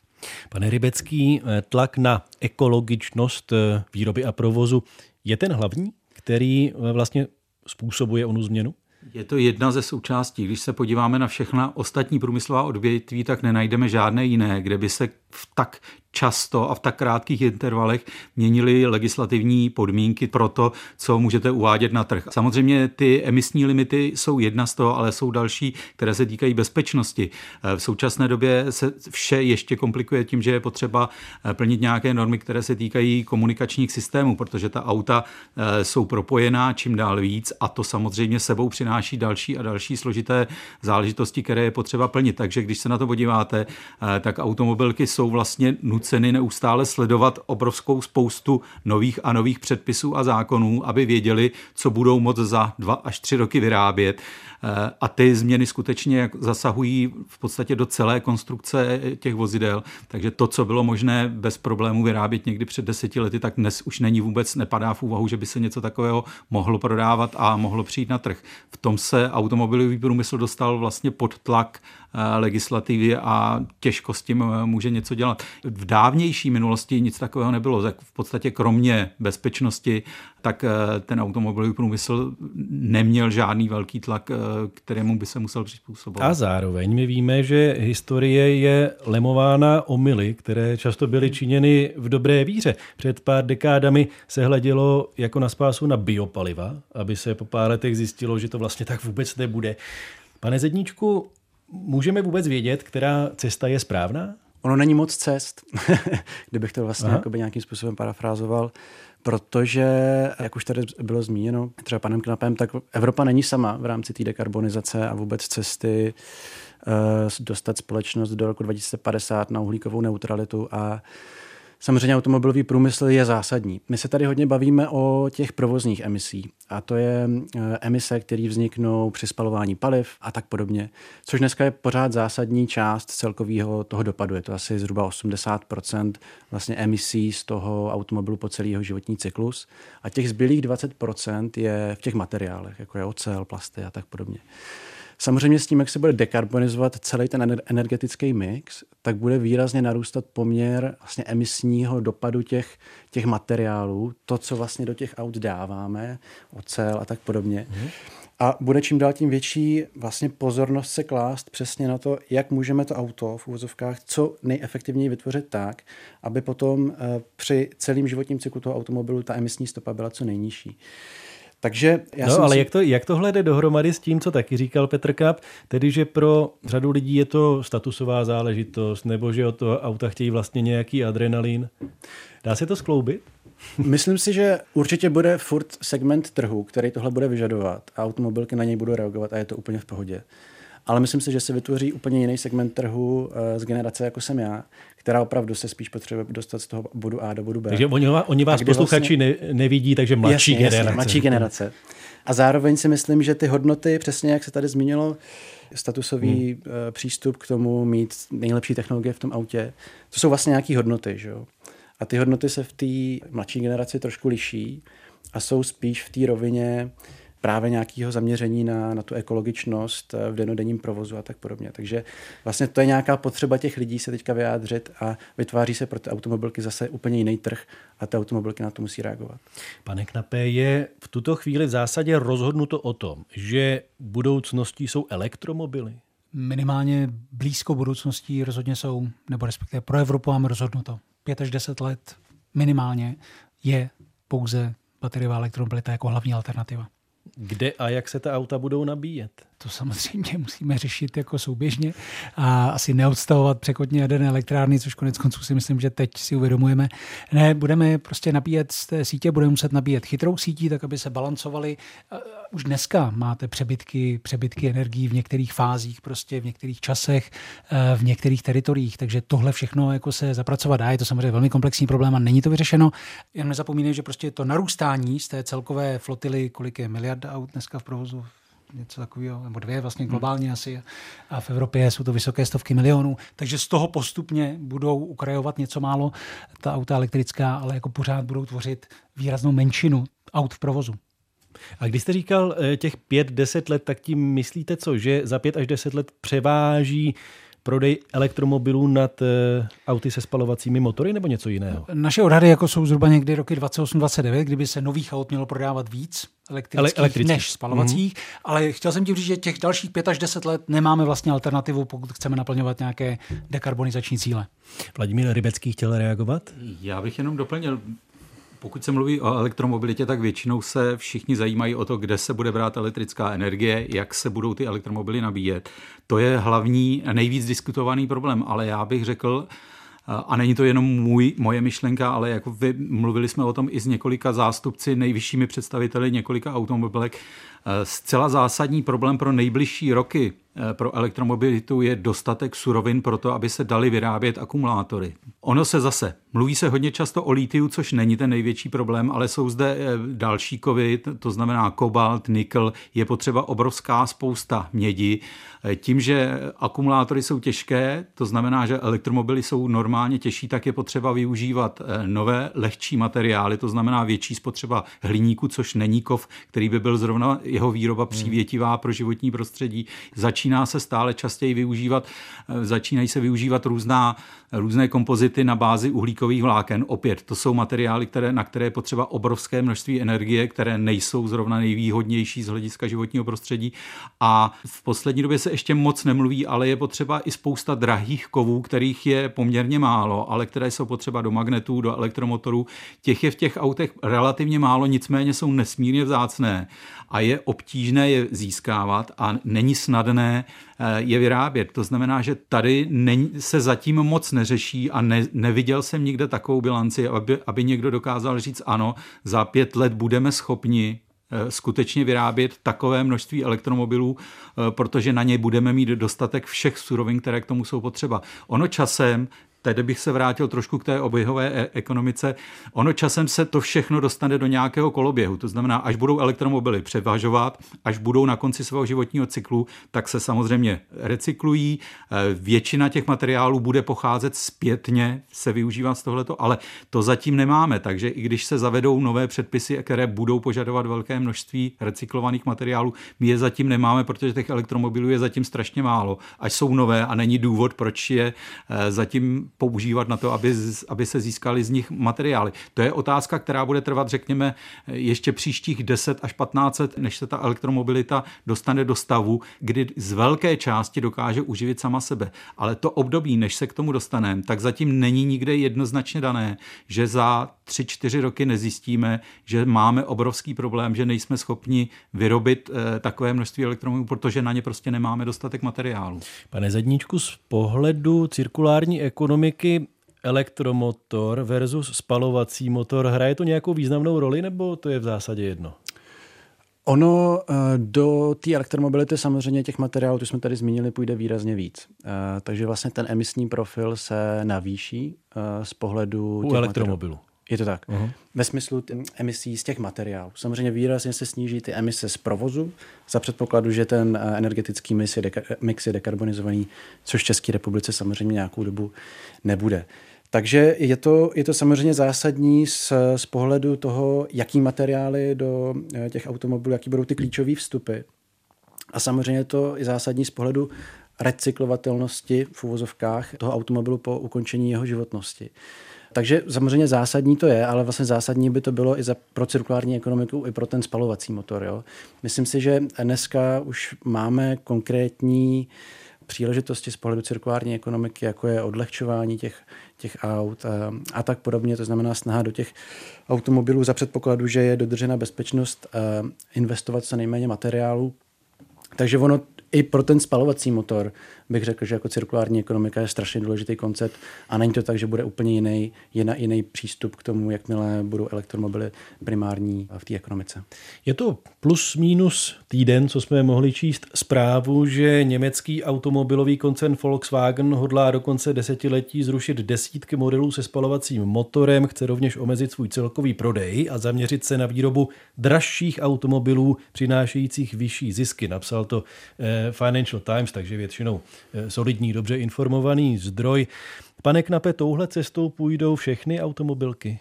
[SPEAKER 1] Pane Rybecký, eh, tlak na ekologičnost eh, výroby a provozu je ten hlavní, který eh, vlastně způsobuje onu změnu?
[SPEAKER 3] Je to jedna ze součástí. Když se podíváme na všechna ostatní průmyslová odvětví, tak nenajdeme žádné jiné, kde by se v tak často a v tak krátkých intervalech měnily legislativní podmínky pro to, co můžete uvádět na trh. Samozřejmě ty emisní limity jsou jedna z toho, ale jsou další, které se týkají bezpečnosti. V současné době se vše ještě komplikuje tím, že je potřeba eh, plnit nějaké normy, které se týkají komunikačních systémů, protože ta auta eh, jsou propojená čím dál víc a to samozřejmě sebou přináší další a další složité záležitosti, které je potřeba plnit. Takže když se na to podíváte, eh, tak automobilky jsou vlastně nutné nuceny neustále sledovat obrovskou spoustu nových a nových předpisů a zákonů, aby věděli, co budou moct za dva až tři roky vyrábět. Eh, a ty změny skutečně zasahují v podstatě do celé konstrukce těch vozidel. Takže to, co bylo možné bez problémů vyrábět někdy před deseti lety, tak dnes už není vůbec, nepadá v úvahu, že by se něco takového mohlo prodávat a mohlo přijít na trh. V tom se automobilový průmysl dostal vlastně pod tlak eh, legislativy a těžko s tím eh, může něco dělat. V dávnější minulosti nic takového nebylo. Tak v podstatě kromě bezpečnosti, tak ten automobilový průmysl neměl žádný velký tlak kterému by se musel přizpůsobovat.
[SPEAKER 1] A zároveň my víme, že historie je lemována omily, které často byly činěny v dobré víře. Před pár dekádami se hledělo jako na spásu na biopaliva, aby se po pár letech zjistilo, že to vlastně tak vůbec nebude. Pane Zedníčku, můžeme vůbec vědět, která cesta je správná?
[SPEAKER 5] Ono není moc cest, kdybych to vlastně nějakým způsobem parafrázoval protože, jak už tady bylo zmíněno třeba panem Knapem, tak Evropa není sama v rámci té dekarbonizace a vůbec cesty uh, dostat společnost do roku 2050 na uhlíkovou neutralitu a Samozřejmě automobilový průmysl je zásadní. My se tady hodně bavíme o těch provozních emisí a to je eh, emise, které vzniknou při spalování paliv a tak podobně, což dneska je pořád zásadní část celkového toho dopadu. Je to asi zhruba 80% vlastně emisí z toho automobilu po celý jeho životní cyklus a těch zbylých 20% je v těch materiálech, jako je ocel, plasty a tak podobně. Samozřejmě s tím, jak se bude dekarbonizovat celý ten energetický mix, tak bude výrazně narůstat poměr vlastně emisního dopadu těch, těch materiálů, to, co vlastně do těch aut dáváme, ocel a tak podobně. Mm. A bude čím dál tím větší vlastně pozornost se klást přesně na to, jak můžeme to auto v úvozovkách co nejefektivněji vytvořit tak, aby potom eh, při celém životním cyklu toho automobilu ta emisní stopa byla co nejnižší. Takže
[SPEAKER 1] já no, ale si... jak, to, jak tohle jde dohromady s tím, co taky říkal Petr Kap, tedy, že pro řadu lidí je to statusová záležitost, nebo že od toho auta chtějí vlastně nějaký adrenalin. Dá se to skloubit?
[SPEAKER 5] Myslím si, že určitě bude furt segment trhu, který tohle bude vyžadovat a automobilky na něj budou reagovat a je to úplně v pohodě. Ale myslím si, že se vytvoří úplně jiný segment trhu eh, z generace, jako jsem já, která opravdu se spíš potřebuje dostat z toho bodu A do bodu B.
[SPEAKER 1] Takže oni, oni vás posluchači vlastně... ne, nevidí, takže mladší jasně, generace. Jasně,
[SPEAKER 5] mladší generace. A zároveň si myslím, že ty hodnoty, přesně jak se tady zmínilo, statusový hmm. Eh, přístup k tomu mít nejlepší technologie v tom autě, to jsou vlastně nějaké hodnoty. Že jo? A ty hodnoty se v té mladší generaci trošku liší a jsou spíš v té rovině právě nějakého zaměření na, na tu ekologičnost eh, v denodenním provozu a tak podobně. Takže vlastně to je nějaká potřeba těch lidí se teďka vyjádřit a vytváří se pro ty automobilky zase úplně jiný trh a ty automobilky na to musí reagovat.
[SPEAKER 1] Pane Knapé, je v tuto chvíli v zásadě rozhodnuto o tom, že budoucností jsou elektromobily?
[SPEAKER 4] Minimálně blízko budoucností rozhodně jsou, nebo respektive pro Evropu máme rozhodnuto. Pět až deset let minimálně je pouze bateriová elektromobilita jako hlavní alternativa.
[SPEAKER 1] Kde a jak se ta auta budou nabíjet?
[SPEAKER 4] To samozřejmě musíme řešit jako souběžně a asi neodstavovat překotně jaderné elektrárny, což konec konců si myslím, že teď si uvědomujeme. Ne, budeme prostě nabíjet z té sítě, budeme muset nabíjet chytrou sítí, tak aby se balancovali. Už dneska máte přebytky, přebytky energií v některých fázích, prostě v některých časech, eh, v některých teritoriích, takže tohle všechno jako se zapracovat dá. Je to samozřejmě velmi komplexní problém a není to vyřešeno. Jen nezapomínejte, že prostě to narůstání z té celkové flotily, kolik je miliarda aut dneska v provozu, něco takového, nebo dvě vlastně globálně hmm. asi. A v Evropě jsou to vysoké stovky milionů. Takže z toho postupně budou ukrajovat něco málo ta auta elektrická, ale jako pořád budou tvořit výraznou menšinu aut v provozu.
[SPEAKER 1] A když jste říkal eh, těch pět, deset let, tak tím myslíte co? Že za pět až deset let převáží prodej elektromobilů nad uh, auty se spalovacími motory nebo něco jiného?
[SPEAKER 4] Naše odhady jako jsou zhruba někdy roky 28-29, kdyby se nových aut mělo prodávat víc elektrických, elektrických. než spalovacích, mm-hmm. ale chtěl jsem ti říct, že těch dalších 5 až 10 let nemáme vlastně alternativu, pokud chceme naplňovat nějaké dekarbonizační cíle.
[SPEAKER 1] Vladimír Rybecký chtěl reagovat?
[SPEAKER 3] Já bych jenom doplnil, pokud se mluví o elektromobilitě, tak většinou se všichni zajímají o to, kde se bude brát elektrická energie, jak se budou ty elektromobily nabíjet. To je hlavní, nejvíc diskutovaný problém, ale já bych řekl, a není to jenom můj, moje myšlenka, ale jako vy, mluvili jsme o tom i s několika zástupci, nejvyššími představiteli několika automobilek. Zcela zásadní problém pro nejbližší roky Eh, pro elektromobilitu je dostatek surovin pro to, aby se dali vyrábět akumulátory. Ono se zase, mluví se hodně často o lítiu, což není ten největší problém, ale jsou zde eh, další kovy, to znamená kobalt, nikl, je potřeba obrovská spousta mědi. Eh, tím, že akumulátory jsou těžké, to znamená, že elektromobily jsou normálně těžší, tak je potřeba využívat nové, lehčí materiály, to znamená větší spotřeba hliníku, což není kov, který by byl zrovna jeho výroba přívětivá pro životní prostředí. Zač začíná se stále častěji využívat, eh, začínají se využívat různá, různé kompozity na bázi uhlíkových vláken. Opět, to jsou materiály, které, na které je potřeba obrovské množství energie, které nejsou zrovna nejvýhodnější z hlediska životního prostředí. A v poslední době se ještě moc nemluví, ale je potřeba i spousta drahých kovů, kterých je poměrně málo, ale které jsou potřeba do magnetů, do elektromotorů. Těch je v těch autech relativně málo, nicméně jsou nesmírně vzácné a je obtížné je získávat a není snadné eh, je vyrábět. To znamená, že tady se zatím moc neřeší a ne, neviděl jsem nikde takovou bilanci, aby, aby někdo dokázal říct ano, za pět let budeme schopni eh, skutečně vyrábět takové množství elektromobilů, eh, protože na ně budeme mít dostatek všech surovin, které k tomu jsou potřeba. Ono časem Tady bych se vrátil trošku k té oběhové e- ekonomice. Ono časem se to všechno dostane do nějakého koloběhu. To znamená, až budou elektromobily převažovat, až budou na konci svého životního cyklu, tak se samozřejmě recyklují. E, většina těch materiálů bude pocházet zpětně, se využívat z tohleto, ale to zatím nemáme. Takže i když se zavedou nové předpisy, které budou požadovat velké množství recyklovaných materiálů, my je zatím nemáme, protože těch elektromobilů je zatím strašně málo. Až jsou nové a není důvod, proč je e, zatím používat na to, aby, aby se získali z nich materiály. To je otázka, která bude trvat, řekněme, ještě příštích 10 až 15 let, než se ta elektromobilita dostane do stavu, kdy z velké části dokáže uživit sama sebe. Ale to období, než se k tomu dostaneme, tak zatím není nikde jednoznačně dané, že za 3-4 roky nezjistíme, že máme obrovský problém, že nejsme schopni vyrobit eh, takové množství elektromobilů, protože na ně prostě nemáme dostatek materiálu.
[SPEAKER 1] Pane Zedníčku, z pohledu cirkulární ekonomiky ekonomiky elektromotor versus spalovací motor, hraje to nějakou významnou roli nebo to je v zásadě jedno?
[SPEAKER 5] Ono eh, do té elektromobility samozřejmě těch materiálů, tu jsme tady zmínili, půjde výrazně víc. Eh, takže vlastně ten emisní profil se navýší eh, z pohledu
[SPEAKER 1] U elektromobilu. Materiálů.
[SPEAKER 5] Je to tak. Uh-huh. Ve smyslu emisí z těch materiálů. Samozřejmě výrazně se sníží ty emise z provozu za předpokladu, že ten energetický mix je, deka- mix je dekarbonizovaný, což v České republice samozřejmě nějakou dobu nebude. Takže je to, je to samozřejmě zásadní z, z pohledu toho, jaký materiály do eh, těch automobilů, jaký budou ty klíčové vstupy. A samozřejmě to je zásadní z pohledu recyklovatelnosti v uvozovkách toho automobilu po ukončení jeho životnosti. Takže samozřejmě zásadní to je, ale vlastně zásadní by to bylo i za, pro cirkulární ekonomiku, i pro ten spalovací motor. Jo. Myslím si, že dneska už máme konkrétní příležitosti z pohledu cirkulární ekonomiky, jako je odlehčování těch, těch aut a, a tak podobně. To znamená snaha do těch automobilů za předpokladu, že je dodržena bezpečnost, investovat co nejméně materiálu Takže ono i pro ten spalovací motor bych řekl, že jako cirkulární ekonomika je strašně důležitý koncept a není to tak, že bude úplně jiný, jiný, jiný přístup k tomu, jakmile budou elektromobily primární v té ekonomice.
[SPEAKER 1] Je to plus minus týden, co jsme mohli číst zprávu, že německý automobilový koncern Volkswagen hodlá do konce desetiletí zrušit desítky modelů se spalovacím motorem, chce rovněž omezit svůj celkový prodej a zaměřit se na výrobu dražších automobilů přinášejících vyšší zisky. Napsal to eh, Financial Times, takže většinou solidní, dobře informovaný zdroj. Pane Knape, touhle cestou půjdou všechny automobilky?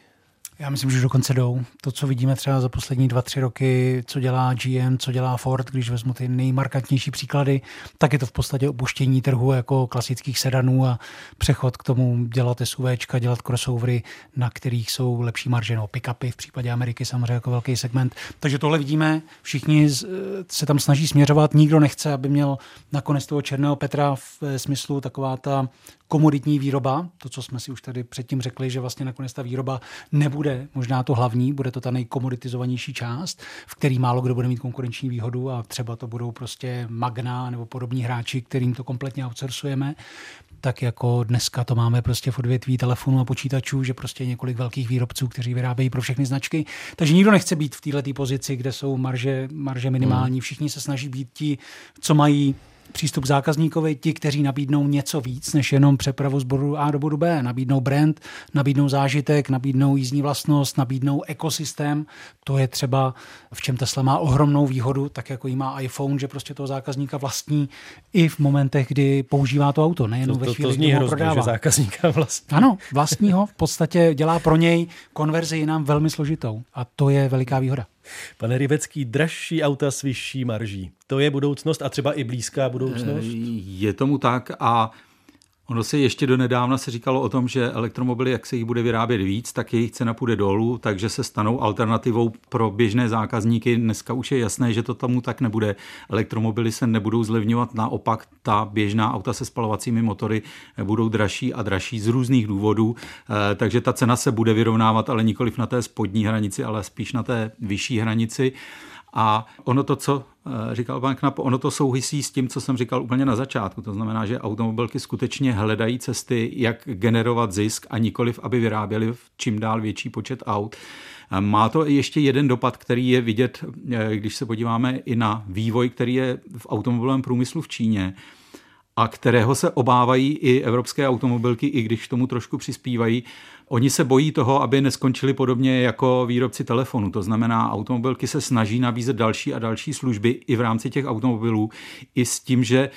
[SPEAKER 4] Já myslím, že dokonce jdou. To, co vidíme třeba za poslední dva, tři roky, co dělá GM, co dělá Ford, když vezmu ty nejmarkantnější příklady, tak je to v podstatě opuštění trhu jako klasických sedanů a přechod k tomu dělat SUVčka, dělat crossovery, na kterých jsou lepší marže, no pick-upy v případě Ameriky samozřejmě jako velký segment. Takže tohle vidíme, všichni se tam snaží směřovat, nikdo nechce, aby měl nakonec toho černého Petra v smyslu taková ta komoditní výroba, to, co jsme si už tady předtím řekli, že vlastně nakonec ta výroba nebude možná to hlavní, bude to ta nejkomoditizovanější část, v který málo kdo bude mít konkurenční výhodu a třeba to budou prostě Magna nebo podobní hráči, kterým to kompletně outsourcujeme tak jako dneska to máme prostě v odvětví telefonů a počítačů, že prostě několik velkých výrobců, kteří vyrábějí pro všechny značky. Takže nikdo nechce být v této pozici, kde jsou marže, marže minimální. Hmm. Všichni se snaží být ti, co mají přístup k zákazníkovi, ti, kteří nabídnou něco víc než jenom přepravu z bodu A do bodu B. Nabídnou brand, nabídnou zážitek, nabídnou jízdní vlastnost, nabídnou ekosystém. To je třeba, v čem Tesla má ohromnou výhodu, tak jako jí má iPhone, že prostě toho zákazníka vlastní i v momentech, kdy používá to auto, nejenom
[SPEAKER 1] to,
[SPEAKER 4] ve chvíli,
[SPEAKER 1] to zní
[SPEAKER 4] kdy ho prodává.
[SPEAKER 1] Že zákazníka vlastní.
[SPEAKER 4] Ano, vlastního v podstatě dělá pro něj konverzi jinam velmi složitou a to je veliká výhoda.
[SPEAKER 1] Pane Rivecký, dražší auta s vyšší marží. To je budoucnost a třeba i blízká budoucnost?
[SPEAKER 3] Je tomu tak a Ono se ještě do nedávna se říkalo o tom, že elektromobily, jak se jich bude vyrábět víc, tak jejich cena půjde dolů, takže se stanou alternativou pro běžné zákazníky. Dneska už je jasné, že to tomu tak nebude. Elektromobily se nebudou zlevňovat, naopak ta běžná auta se spalovacími motory budou dražší a dražší z různých důvodů, eh, takže ta cena se bude vyrovnávat, ale nikoliv na té spodní hranici, ale spíš na té vyšší hranici. A ono to, co eh, říkal pan Knap, ono to souvisí s tím, co jsem říkal úplně na začátku. To znamená, že automobilky skutečně hledají cesty, jak generovat zisk a nikoliv, aby vyráběli čím dál větší počet aut. Eh, má to ještě jeden dopad, který je vidět, eh, když se podíváme i na vývoj, který je v automobilovém průmyslu v Číně a kterého se obávají i evropské automobilky, i když tomu trošku přispívají. Oni se bojí toho, aby neskončili podobně jako výrobci telefonu. To znamená, automobilky se snaží nabízet další a další služby i v rámci těch automobilů, i s tím, že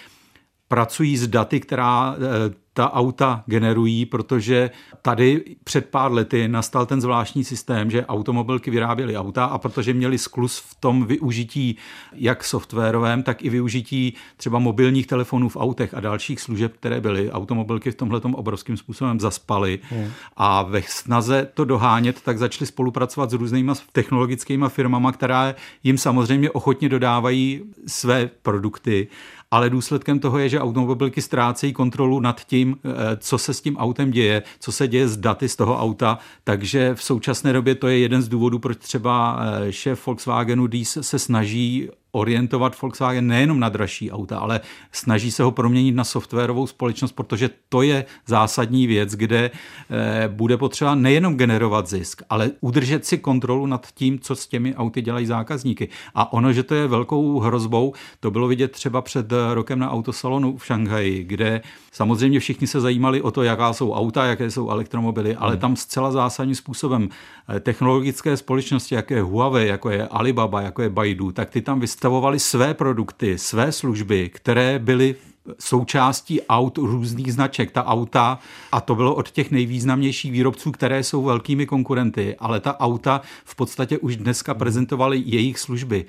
[SPEAKER 3] pracují s daty, která eh, ta auta generují, protože tady před pár lety nastal ten zvláštní systém, že automobilky vyráběly auta a protože měli sklus v tom využití jak softwarovém, tak i využití třeba mobilních telefonů v autech a dalších služeb, které byly, automobilky v tomhle obrovským způsobem zaspaly hmm. a ve snaze to dohánět, tak začali spolupracovat s různými technologickými firmami, které jim samozřejmě ochotně dodávají své produkty ale důsledkem toho je, že automobilky ztrácejí kontrolu nad tím, eh, co se s tím autem děje, co se děje s daty z toho auta, takže v současné době to je jeden z důvodů, proč třeba eh, šéf Volkswagenu Dies se snaží orientovat Volkswagen nejenom na dražší auta, ale snaží se ho proměnit na softwarovou společnost, protože to je zásadní věc, kde eh, bude potřeba nejenom generovat zisk, ale udržet si kontrolu nad tím, co s těmi auty dělají zákazníky. A ono, že to je velkou hrozbou, to bylo vidět třeba před rokem na autosalonu v Šanghaji, kde samozřejmě všichni se zajímali o to, jaká jsou auta, jaké jsou elektromobily, ale hmm. tam zcela zásadním způsobem eh, technologické společnosti, jako je Huawei, jako je Alibaba, jako je Baidu, tak ty tam vystavují představovali své produkty, své služby, které byly součástí aut různých značek. Ta auta, a to bylo od těch nejvýznamnějších výrobců, které jsou velkými konkurenty, ale ta auta v podstatě už dneska prezentovaly jejich služby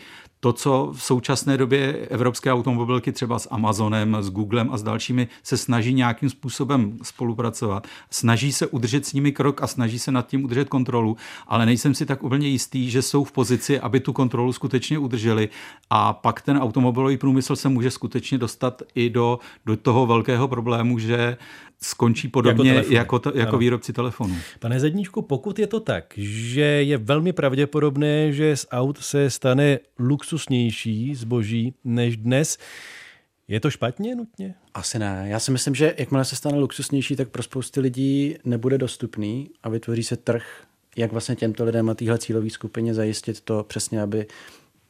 [SPEAKER 3] to, co v současné době evropské automobilky třeba s Amazonem, s Googlem a s dalšími se snaží nějakým způsobem spolupracovat. Snaží se udržet s nimi krok a snaží se nad tím udržet kontrolu, ale nejsem si tak úplně jistý, že jsou v pozici, aby tu kontrolu skutečně udrželi a pak ten automobilový průmysl se může skutečně dostat i do, do toho velkého problému, že skončí podobně jako, jako, to, jako výrobci telefonů.
[SPEAKER 1] Pane Zedníčku, pokud je to tak, že je velmi pravděpodobné, že z aut se stane luxusnější zboží než dnes, je to špatně nutně?
[SPEAKER 5] Asi ne. Já si myslím, že jakmile se stane luxusnější, tak pro spousty lidí nebude dostupný a vytvoří se trh, jak vlastně těmto lidem a téhle cílové skupině zajistit to přesně, aby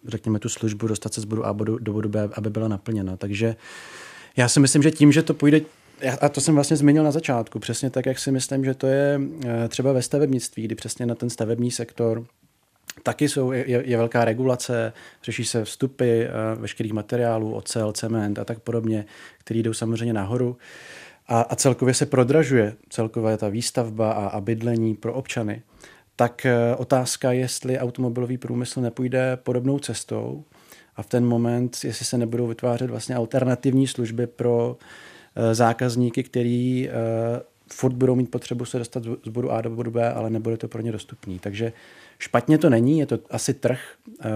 [SPEAKER 5] řekněme tu službu dostat se z bodu A do bodu B, aby byla naplněna. Takže já si myslím, že tím, že to půjde a to jsem vlastně zmínil na začátku, přesně tak, jak si myslím, že to je eh, třeba ve stavebnictví, kdy přesně na ten stavební sektor taky jsou, je, je velká regulace, řeší se vstupy uh, veškerých materiálů, ocel, cement a tak podobně, které jdou samozřejmě nahoru. A, a celkově se prodražuje celkově ta výstavba a, a bydlení pro občany. Tak uh, otázka, jestli automobilový průmysl nepůjde podobnou cestou a v ten moment, jestli se nebudou vytvářet vlastně alternativní služby pro uh, zákazníky, který furt budou mít potřebu se dostat z bodu A do bodu B, ale nebude to pro ně dostupný. Takže Špatně to není, je to asi trh eh,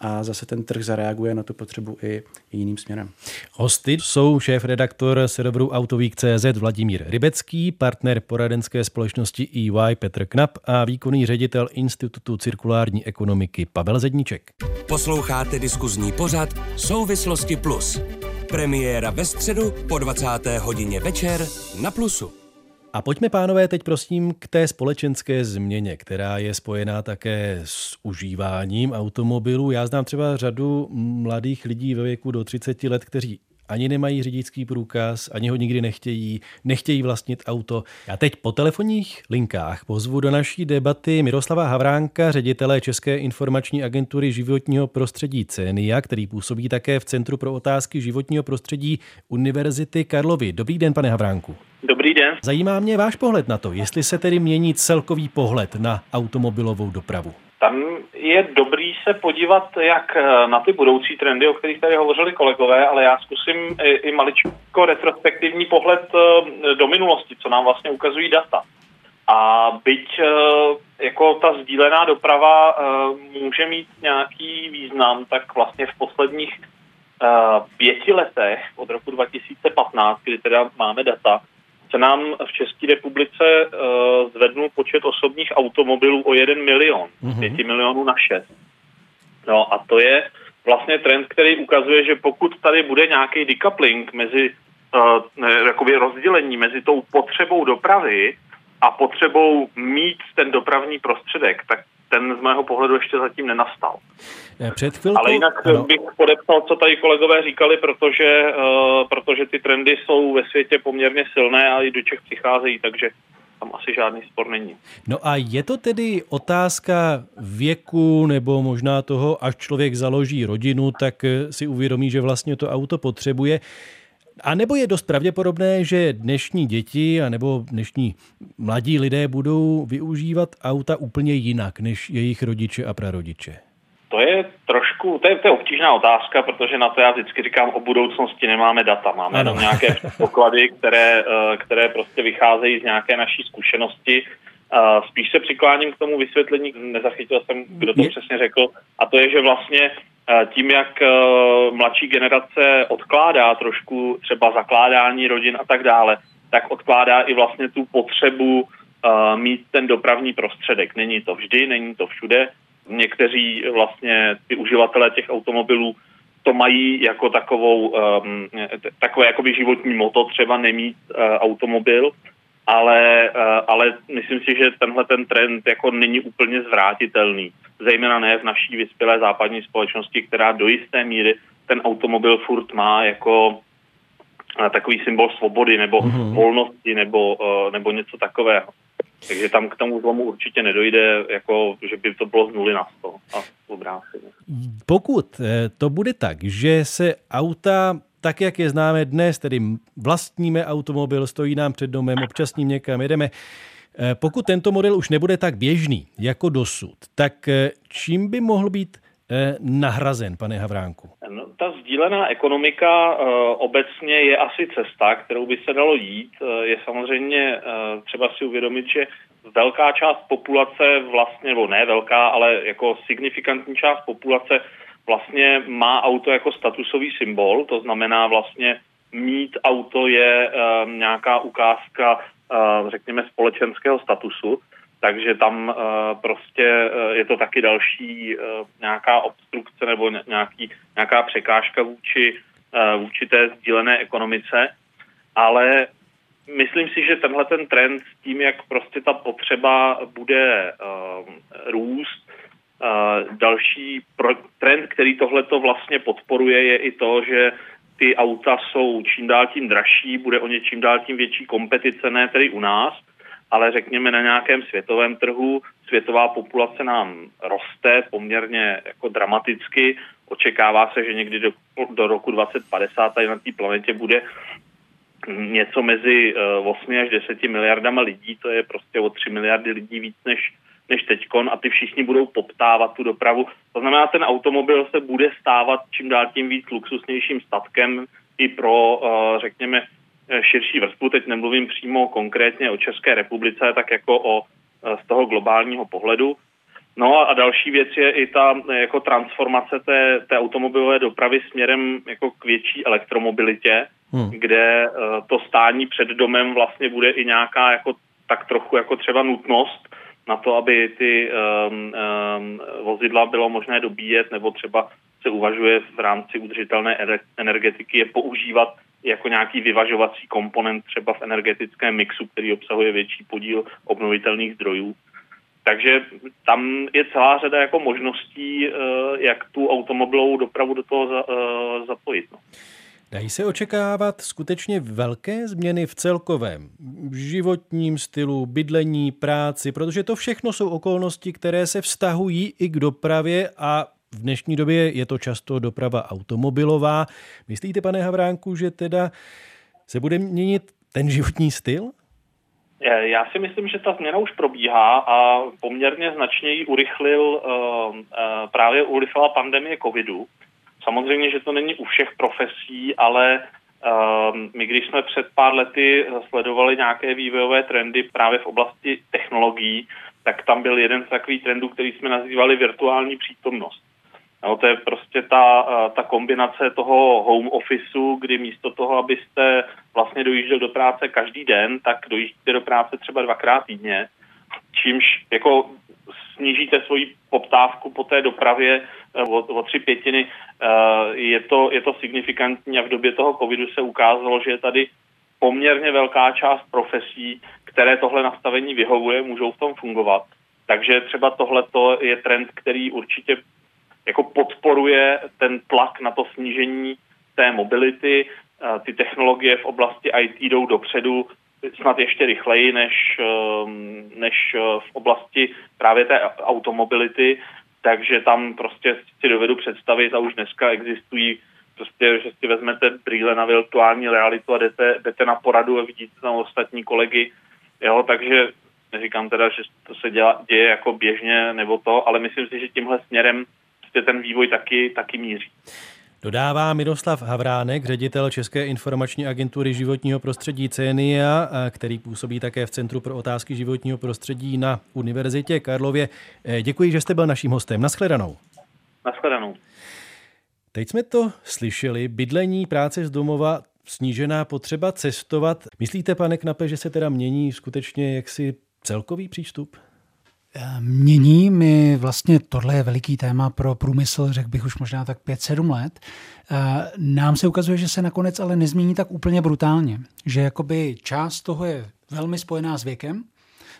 [SPEAKER 5] a zase ten trh zareaguje na tu potřebu i jiným směrem.
[SPEAKER 1] Hosty jsou šéf-redaktor serveru Autovík.cz Vladimír Rybecký, partner poradenské společnosti EY Petr Knap a výkonný ředitel Institutu cirkulární ekonomiky Pavel Zedníček.
[SPEAKER 2] Posloucháte diskuzní pořad Souvislosti Plus. Premiéra ve středu po 20. hodině večer na Plusu.
[SPEAKER 1] A pojďme, pánové, teď prosím k té společenské změně, která je spojená také s užíváním automobilů. Já znám třeba řadu mladých lidí ve věku do 30 let, kteří ani nemají řidičský průkaz, ani ho nikdy nechtějí, nechtějí vlastnit auto. Já teď po telefonních linkách pozvu do naší debaty Miroslava Havránka, ředitele České informační agentury životního prostředí CENIA, který působí také v Centru pro otázky životního prostředí Univerzity Karlovy. Dobrý den, pane Havránku.
[SPEAKER 6] Dobrý den.
[SPEAKER 1] Zajímá mě váš pohled na to, jestli se tedy mění celkový pohled na automobilovou dopravu.
[SPEAKER 6] Tam je dobrý se podívat jak eh, na ty budoucí trendy, o kterých tady hovořili kolegové, ale já zkusím i, i maličko retrospektivní pohled eh, do minulosti, co nám vlastně ukazují data. A byť eh, jako ta sdílená doprava může mít nějaký význam, tak vlastně v posledních pěti letech od roku 2015, kdy teda máme data, se nám v České republice uh, zvednul počet osobních automobilů o 1 milion, mm-hmm. 5 milionů na 6. No a to je vlastně trend, který ukazuje, že pokud tady bude nějaký decoupling mezi uh, rozdělení mezi tou potřebou dopravy a potřebou mít ten dopravní prostředek, tak ten z mého pohledu ještě zatím nenastal.
[SPEAKER 1] Eh, před chvilkou...
[SPEAKER 6] Ale jinak ano. bych podepsal, co tady kolegové říkali, protože, uh, protože ty trendy jsou ve světě poměrně silné a i do Čech přicházejí, takže tam asi žádný spor není.
[SPEAKER 1] No a je to tedy otázka věku nebo možná toho, až člověk založí rodinu, tak eh, si uvědomí, že vlastně to auto potřebuje. A nebo je dost pravděpodobné, že dnešní děti a nebo dnešní mladí lidé budou využívat auta úplně jinak než jejich rodiče a prarodiče?
[SPEAKER 6] To je trošku, to je, to je obtížná otázka, protože na to já vždycky říkám, o budoucnosti nemáme data. Máme jenom nějaké poklady, které, eh, které prostě vycházejí z nějaké naší zkušenosti. Eh, spíš se přikláním k tomu vysvětlení, nezachytil jsem, kdo to přesně řekl, a to je, že vlastně eh, tím, jak mladší generace odkládá trošku třeba zakládání rodin a tak dále, tak odkládá i vlastně tu potřebu mít ten dopravní prostředek. Není to vždy, není to všude, někteří vlastně ty uživatelé těch automobilů to mají jako takovou, um, takové jakoby životní moto, třeba nemít uh, automobil, ale, uh, ale myslím si, že tenhle ten trend jako není úplně zvratitelný. Zejména ne v naší vyspělé západní společnosti, která do jisté míry ten automobil furt má jako uh, takový symbol svobody nebo mm-hmm. volnosti nebo, uh, nebo něco takového. Takže tam k tomu zlomu určitě nedojde, jako že by to bylo z nuly na 100 a obráceně.
[SPEAKER 1] Pokud eh, to bude tak, že se auta tak, jak je známe dnes, tedy vlastníme automobil, stojí nám před domem, občas ním někam jedeme, eh, pokud tento model už nebude tak běžný jako dosud, tak eh, čím by mohl být nahrazen, pane Havránku?
[SPEAKER 6] No, ta sdílená ekonomika uh, obecně je asi cesta, kterou by se dalo jít. Uh, je samozřejmě uh, třeba si uvědomit, že velká část populace vlastně, nebo ne velká, ale jako signifikantní část populace vlastně má auto jako statusový symbol, to znamená vlastně mít auto je nějaká ukázka, řekněme, společenského statusu. Takže tam prostě je to taky další nějaká obstrukce nebo nějaký, nějaká překážka vůči, vůči té sdílené ekonomice. Ale myslím si, že tenhle ten trend s tím, jak prostě ta potřeba bude růst, další trend, který tohleto vlastně podporuje, je i to, že ty auta jsou čím dál tím dražší, bude o ně čím dál tím větší kompetice, ne tedy u nás, ale řekněme na nějakém světovém trhu. Světová populace nám roste poměrně jako dramaticky. Očekává se, že někdy do, do roku 2050 tady na té planetě bude něco mezi 8 eh, až 10 miliardama lidí, to je prostě o 3 miliardy lidí víc než, než teďkon a ty všichni budou poptávat tu dopravu. To znamená, ten automobil se bude stávat čím dál tím víc luxusnějším statkem i pro, eh, řekněme, širší vrstvu. Teď nemluvím přímo konkrétně o České republice, tak jako o z toho globálního pohledu. No a další věc je i ta jako transformace té, té automobilové dopravy směrem jako k větší elektromobilitě, hmm. kde to stání před domem vlastně bude i nějaká jako tak trochu jako třeba nutnost na to, aby ty um, um, vozidla bylo možné dobíjet nebo třeba se uvažuje v rámci udržitelné energetiky je používat jako nějaký vyvažovací komponent třeba v energetickém mixu, který obsahuje větší podíl obnovitelných zdrojů. Takže tam je celá řada jako možností, eh, jak tu automobilovou dopravu do toho eh, zapojit. No.
[SPEAKER 1] Dají se očekávat skutečně velké změny v celkovém životním stylu, bydlení, práci, protože to všechno jsou okolnosti, které se vztahují i k dopravě a v dnešní době je to často doprava automobilová. Myslíte, pane Havránku, že teda se bude měnit ten životní styl?
[SPEAKER 6] Já si myslím, že ta změna už probíhá a poměrně značně ji urychlil, uh, uh, právě urychlila pandemie covidu. Samozřejmě, že to není u všech profesí, ale my když jsme před pár lety sledovali nějaké vývojové trendy právě v oblasti technologií, tak tam byl jeden z takových trendů, který jsme nazývali virtuální přítomnost. No, to je prostě ta, ta kombinace toho home officeu, kdy místo toho, abyste vlastně dojížděl do práce každý den, tak dojíždíte do práce třeba dvakrát týdně, čímž jako snížíte svoji poptávku po té dopravě eh, o, o tři pětiny. Eh, je to, je to signifikantní a v době toho covidu se ukázalo, že je tady poměrně velká část profesí, které tohle nastavení vyhovuje, můžou v tom fungovat. Takže třeba tohle je trend, který určitě jako podporuje ten tlak na to snížení té mobility. Ty technologie v oblasti IT jdou dopředu snad ještě rychleji než, ehm, než eh, v oblasti právě té automobility, takže tam prostě si dovedu představit a už dneska existují prostě, že si vezmete brýle na virtuální realitu a jdete, jdete na poradu a vidíte tam ostatní kolegy, jo, takže neříkám teda, že to se děla, děje jako běžně nebo to, ale myslím si, že tímhle směrem prostě ten vývoj taky, taky míří.
[SPEAKER 1] Dodává Miroslav Havránek, ředitel České informační agentury životního prostředí CENIA, který působí také v Centru pro otázky životního prostředí na Univerzitě Karlově. E, děkuji, že jste byl naším hostem. Naschledanou.
[SPEAKER 6] Naschledanou.
[SPEAKER 1] Teď jsme to slyšeli. Bydlení, práce z domova, snížená potřeba cestovat. Myslíte, pane Knape, že se teda mění skutečně jaksi celkový přístup?
[SPEAKER 4] Mění. My vlastně, tohle je veliký téma pro průmysl, řekl bych už možná tak 5-7 let. Eh, nám se ukazuje, že se nakonec ale nezmění tak úplně brutálně. Že jakoby část toho je velmi spojená s věkem,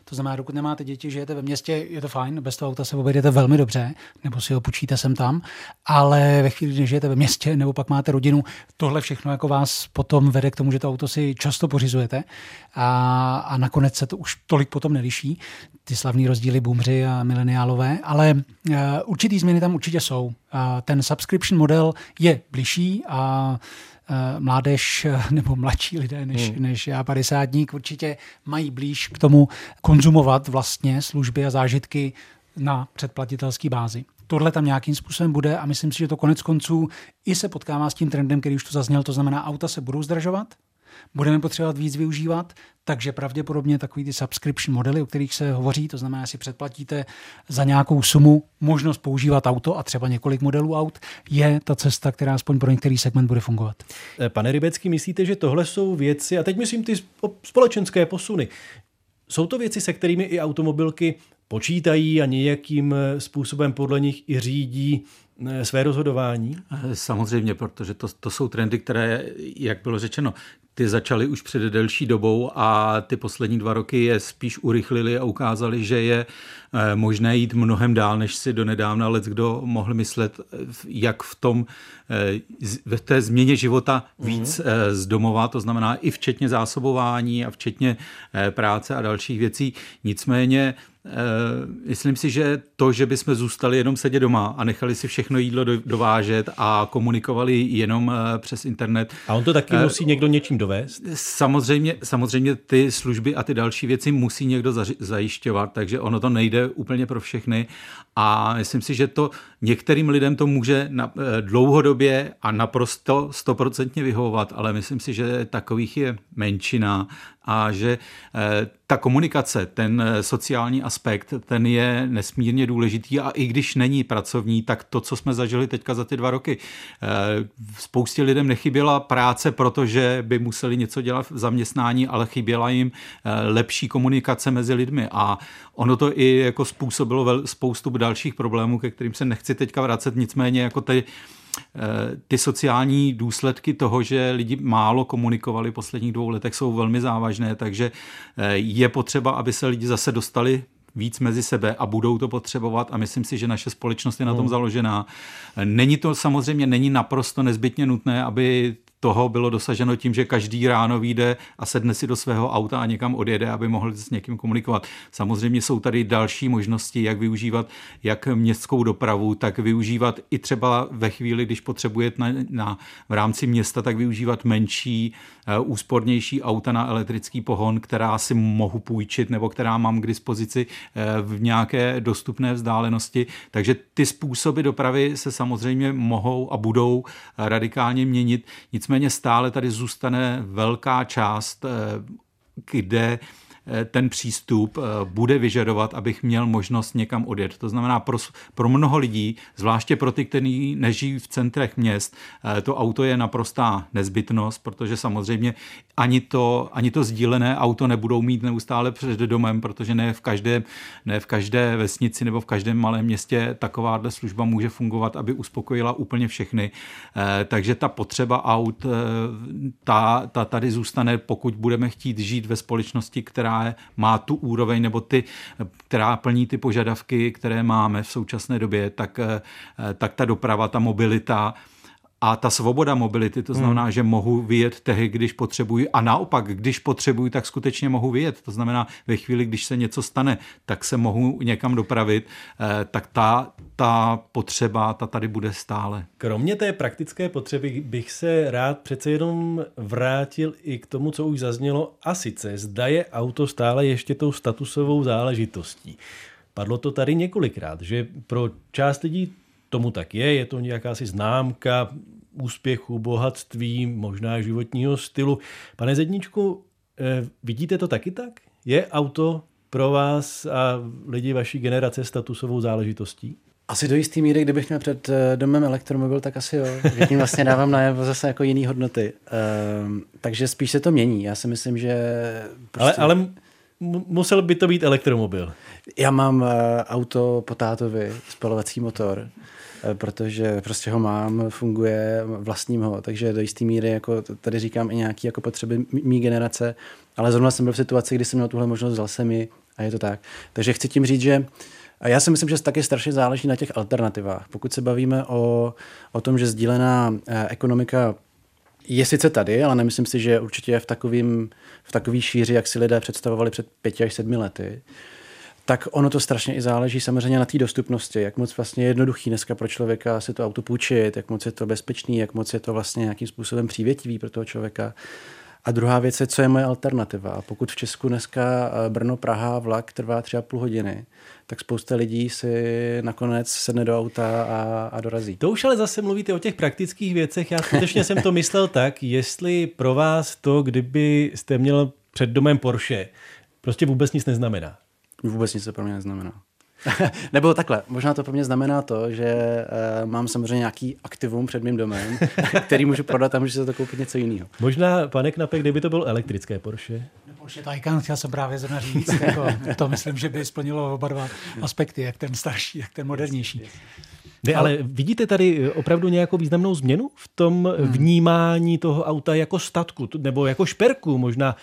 [SPEAKER 4] to znamená, dokud nemáte děti, žijete ve městě, je to fajn, bez toho auta se obejdete velmi dobře, nebo si ho počíte sem tam, ale ve chvíli, kdy žijete ve městě, nebo pak máte rodinu, tohle všechno jako vás potom vede k tomu, že to auto si často pořizujete a, a nakonec se to už tolik potom neliší, ty slavní rozdíly boomři a mileniálové, ale uh, určitý změny tam určitě jsou. Uh, ten subscription model je bližší a Eh, mládež eh, nebo mladší lidé než, hmm. než já, padesátník, určitě mají blíž k tomu konzumovat vlastně služby a zážitky na předplatitelské bázi. Tohle tam nějakým způsobem bude a myslím si, že to konec konců i se potkává s tím trendem, který už tu zazněl, to znamená, auta se budou zdražovat, budeme potřebovat víc využívat, takže pravděpodobně takový ty subscription modely, o kterých se hovoří, to znamená, si předplatíte za nějakou sumu možnost používat auto a třeba několik modelů aut, je ta cesta, která aspoň pro některý segment bude fungovat.
[SPEAKER 1] Eh, pane Rybecký, myslíte, že tohle jsou věci, a teď myslím ty společenské posuny, jsou to věci, se kterými i automobilky počítají a nějakým eh, způsobem podle nich i řídí eh, své rozhodování?
[SPEAKER 3] Samozřejmě, protože to, to jsou trendy, které, jak bylo řečeno, ty začaly už před delší dobou a ty poslední dva roky je spíš urychlili a ukázali, že je eh, možné jít mnohem dál, než si donedávna let kdo mohl myslet, jak v tom, v té změně života víc mm. z domova, to znamená i včetně zásobování a včetně práce a dalších věcí. Nicméně Eh, myslím si, že to, že bychom zůstali jenom sedět doma a nechali si všechno jídlo dovážet a komunikovali jenom eh, přes internet.
[SPEAKER 1] A on to taky musí někdo něčím dovést?
[SPEAKER 3] Samozřejmě, samozřejmě ty služby a ty další věci musí někdo zajišťovat, takže ono to nejde úplně pro všechny a myslím si, že to některým lidem to může na, dlouhodobě a naprosto stoprocentně vyhovovat, ale myslím si, že takových je menšina a že eh, ta komunikace, ten eh, sociální aspekt, ten je nesmírně důležitý a i když není pracovní, tak to, co jsme zažili teďka za ty dva roky, eh, spoustě lidem nechyběla práce, protože by museli něco dělat v zaměstnání, ale chyběla jim lepší komunikace mezi lidmi. A ono to i jako způsobilo spoustu dalších problémů, ke kterým se nechci teďka vracet, nicméně jako ty ty sociální důsledky toho, že lidi málo komunikovali v posledních dvou letech, jsou velmi závažné, takže eh, je potřeba, aby se lidi zase dostali víc mezi sebe a budou to potřebovat a myslím si, že naše společnost je na tom hmm. založená. Není to samozřejmě, není naprosto nezbytně nutné, aby toho bylo dosaženo tím, že každý ráno vyjde a sedne si do svého auta a někam odjede, aby mohl s někým komunikovat. Samozřejmě jsou tady další možnosti, jak využívat jak městskou dopravu, tak využívat i třeba ve chvíli, když potřebujete na, na, v rámci města, tak využívat menší, uh, úspornější auta na elektrický pohon, která si mohu půjčit nebo která mám k dispozici uh, v nějaké dostupné vzdálenosti. Takže ty způsoby dopravy se samozřejmě mohou a budou radikálně měnit. Nicméně Nicméně stále tady zůstane velká část, eh, kde ten přístup eh, bude vyžadovat, abych měl možnost někam odjet. To znamená pro, pro mnoho lidí, zvláště pro ty, kteří nežijí v centrech měst, eh, to auto je naprostá nezbytnost, protože samozřejmě ani to, ani to sdílené auto nebudou mít neustále před domem, protože ne v každé, ne v každé vesnici nebo v každém malém městě takováhle služba může fungovat, aby uspokojila úplně všechny. Takže ta potřeba aut, ta, ta tady zůstane, pokud budeme chtít žít ve společnosti, která má tu úroveň nebo ty, která plní ty požadavky, které máme v současné době, tak, eh, tak ta doprava, ta mobilita, a ta svoboda mobility, to znamená, hmm. že mohu vyjet tehdy, když potřebuji a naopak, když potřebuji, tak skutečně mohu vyjet. To znamená, ve chvíli, když se něco stane, tak se mohu někam dopravit, eh, tak ta, ta potřeba, ta tady bude stále.
[SPEAKER 1] Kromě té praktické potřeby bych se rád přece jenom vrátil i k tomu, co už zaznělo, a sice zda je auto stále ještě tou statusovou záležitostí. Padlo to tady několikrát, že pro část lidí tomu tak je, je to nějaká si známka úspěchu, bohatství, možná životního stylu. Pane Zedničku, eh, vidíte to taky tak? Je auto pro vás a lidi vaší generace statusovou záležitostí?
[SPEAKER 5] Asi do jistý míry, kdybych měl před eh, domem elektromobil, tak asi jo. Že tím vlastně dávám najevo zase jako jiný hodnoty. Um, takže spíš se to mění. Já si myslím, že...
[SPEAKER 1] Prostě... Ale, ale musel by to být elektromobil.
[SPEAKER 5] Já mám uh, auto po tátovi, spalovací motor. Eh, protože prostě ho mám, funguje, vlastním ho, takže do jisté míry jako tady říkám i nějaké jako potřeby mý generace, ale zrovna jsem byl v situaci, kdy jsem měl tuhle možnost, vzal jsem ji a je to tak. Takže chci tím říct, že a já si myslím, že taky strašně záleží na těch alternativách. Pokud se bavíme o, o tom, že sdílená eh, ekonomika je sice tady, ale nemyslím si, že určitě je v, takovým, v takový šíři, jak si lidé představovali před pěti až sedmi lety tak ono to strašně i záleží samozřejmě na té dostupnosti, jak moc vlastně je jednoduchý dneska pro člověka si to auto půjčit, jak moc je to bezpečný, jak moc je to vlastně nějakým způsobem přívětivý pro toho člověka. A druhá věc je, co je moje alternativa. Pokud v Česku dneska eh, Brno-Praha vlak trvá tři a půl hodiny, tak spousta lidí si nakonec sedne do auta a, a dorazí.
[SPEAKER 1] To už ale zase mluvíte o těch praktických věcech. Já skutečně jsem to myslel tak, jestli pro vás to, kdyby jste měl před domem Porsche, prostě vůbec nic neznamená.
[SPEAKER 5] Vůbec nic to pro mě neznamená. Nebo takhle, možná to pro mě znamená to, že uh, mám samozřejmě nějaký aktivum před mým domem, který můžu prodat a můžu se to koupit něco jiného.
[SPEAKER 1] Možná, pane Knape, kdyby to byl elektrické Porsche?
[SPEAKER 4] Porsche Taycan, chtěl jsem právě zrovna říct. jako, to myslím, že by splnilo oba dva aspekty, jak ten starší, jak ten modernější.
[SPEAKER 1] Ne, ale vidíte tady opravdu nějakou významnou změnu v tom hmm. vnímání toho auta jako statku nebo jako šperku možná?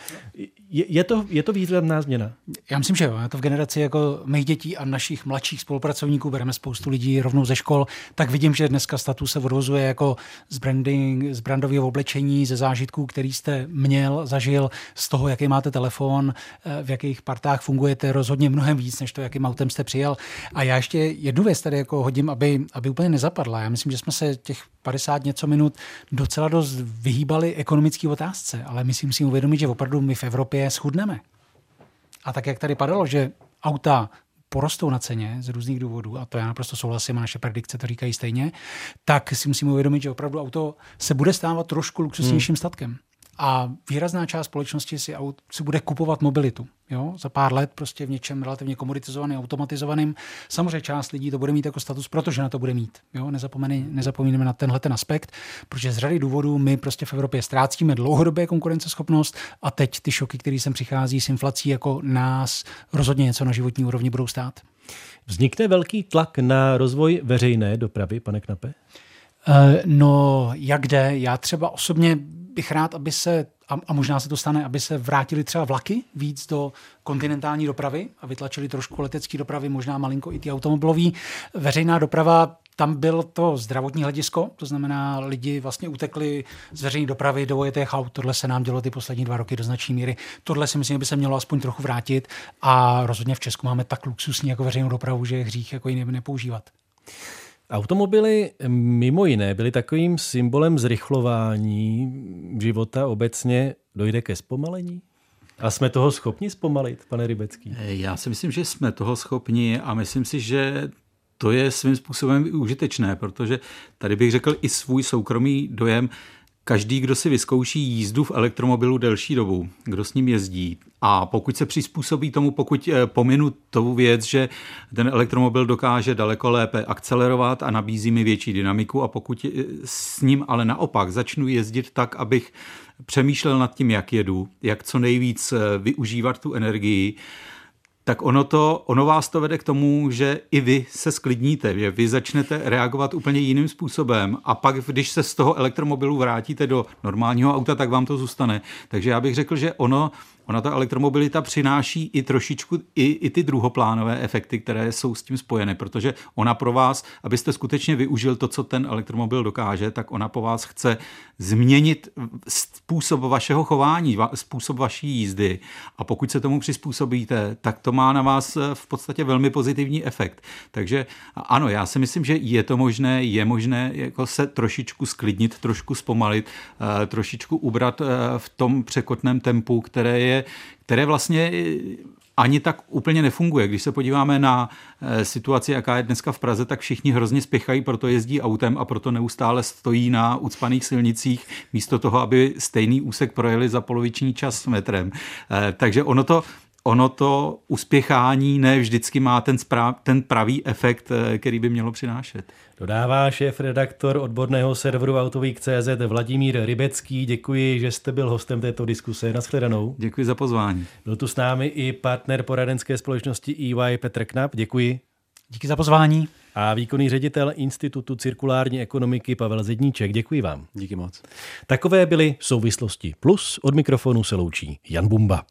[SPEAKER 1] Je, je, to, je to významná změna?
[SPEAKER 4] Já myslím, že jo. Já to v generaci jako mých dětí a našich mladších spolupracovníků, bereme spoustu lidí rovnou ze škol, tak vidím, že dneska status se odvozuje jako z, branding, z brandového oblečení, ze zážitků, který jste měl, zažil, z toho, jaký máte telefon, eh, v jakých partách fungujete, rozhodně mnohem víc, než to, jakým autem jste přijel. A já ještě jednu věc tady jako hodím, aby, aby úplně nezapadla. Já myslím, že jsme se těch 50 něco minut docela dost vyhýbali ekonomické otázce, ale my si uvědomit, že opravdu my v Evropě schudneme. A tak, jak tady padalo, že auta porostou na ceně z různých důvodů, a to já naprosto souhlasím a naše predikce to říkají stejně, tak si musíme uvědomit, že opravdu auto se bude stávat trošku luxusnějším hmm. statkem. A výrazná část společnosti si, aut, si bude kupovat mobilitu. Jo? Za pár let prostě v něčem relativně komoditizovaným, automatizovaným. Samozřejmě část lidí to bude mít jako status, protože na to bude mít. Jo? Nezapomínáme na tenhle ten aspekt, protože z řady důvodů my prostě v Evropě ztrácíme dlouhodobě konkurenceschopnost a teď ty šoky, které sem přichází s inflací, jako nás rozhodně něco na životní úrovni budou stát.
[SPEAKER 1] Vznikne velký tlak na rozvoj veřejné dopravy, pane Knape?
[SPEAKER 4] Uh, no, jak jde? Já třeba osobně bych rád, aby se, a, a možná se to stane, aby se vrátili třeba vlaky víc do kontinentální dopravy a vytlačili trošku letecké dopravy, možná malinko i ty automobilové. Veřejná doprava tam byl to zdravotní hledisko, to znamená, lidi vlastně utekli z veřejné dopravy do ojetých aut. Tohle se nám dělo ty poslední dva roky do značné míry. Tohle si myslím, že by se mělo aspoň trochu vrátit a rozhodně v Česku máme tak luxusní jako veřejnou dopravu, že je hřích jako ji nepoužívat.
[SPEAKER 1] Automobily mimo jiné byly takovým symbolem zrychlování života obecně. Dojde ke zpomalení? A jsme toho schopni zpomalit, pane Rybecký?
[SPEAKER 3] Já si myslím, že jsme toho schopni a myslím si, že to je svým způsobem užitečné, protože tady bych řekl i svůj soukromý dojem. Každý, kdo si vyzkouší jízdu v elektromobilu delší dobu, kdo s ním jezdí, a pokud se přizpůsobí tomu, pokud eh, pominu tou věc, že ten elektromobil dokáže daleko lépe akcelerovat a nabízí mi větší dynamiku a pokud eh, s ním ale naopak začnu jezdit tak, abych přemýšlel nad tím, jak jedu, jak co nejvíc eh, využívat tu energii, tak ono, to, ono vás to vede k tomu, že i vy se sklidníte, že vy začnete reagovat úplně jiným způsobem a pak, když se z toho elektromobilu vrátíte do normálního auta, tak vám to zůstane. Takže já bych řekl, že ono ona ta elektromobilita přináší i trošičku i, i ty druhoplánové efekty, které jsou s tím spojeny, protože ona pro vás, abyste skutečně využil to, co ten elektromobil dokáže, tak ona po vás chce změnit způsob vašeho chování, způsob vaší jízdy. A pokud se tomu přizpůsobíte, tak to má na vás eh, v podstatě velmi pozitivní efekt. Takže ano, já si myslím, že je to možné, je možné jako se trošičku sklidnit, trošku zpomalit, eh, trošičku ubrat eh, v tom překotném tempu, které je které vlastně ani tak úplně nefunguje. Když se podíváme na eh, situaci, jaká je dneska v Praze, tak všichni hrozně spěchají, proto jezdí autem a proto neustále stojí na ucpaných silnicích, místo toho, aby stejný úsek projeli za poloviční čas metrem. Eh, takže ono to, ono to uspěchání ne vždycky má ten, správ, ten pravý efekt, eh, který by mělo přinášet.
[SPEAKER 1] Dodává šéf redaktor odborného serveru Autovík.cz Vladimír Rybecký. Děkuji, že jste byl hostem této diskuse. Naschledanou.
[SPEAKER 3] Děkuji za pozvání.
[SPEAKER 1] Byl tu s námi i partner poradenské společnosti EY Petr Knap. Děkuji.
[SPEAKER 4] Díky za pozvání.
[SPEAKER 1] A výkonný ředitel Institutu cirkulární ekonomiky Pavel Zedníček. Děkuji vám.
[SPEAKER 5] Díky moc.
[SPEAKER 1] Takové byly souvislosti. Plus od mikrofonu se loučí Jan Bumba.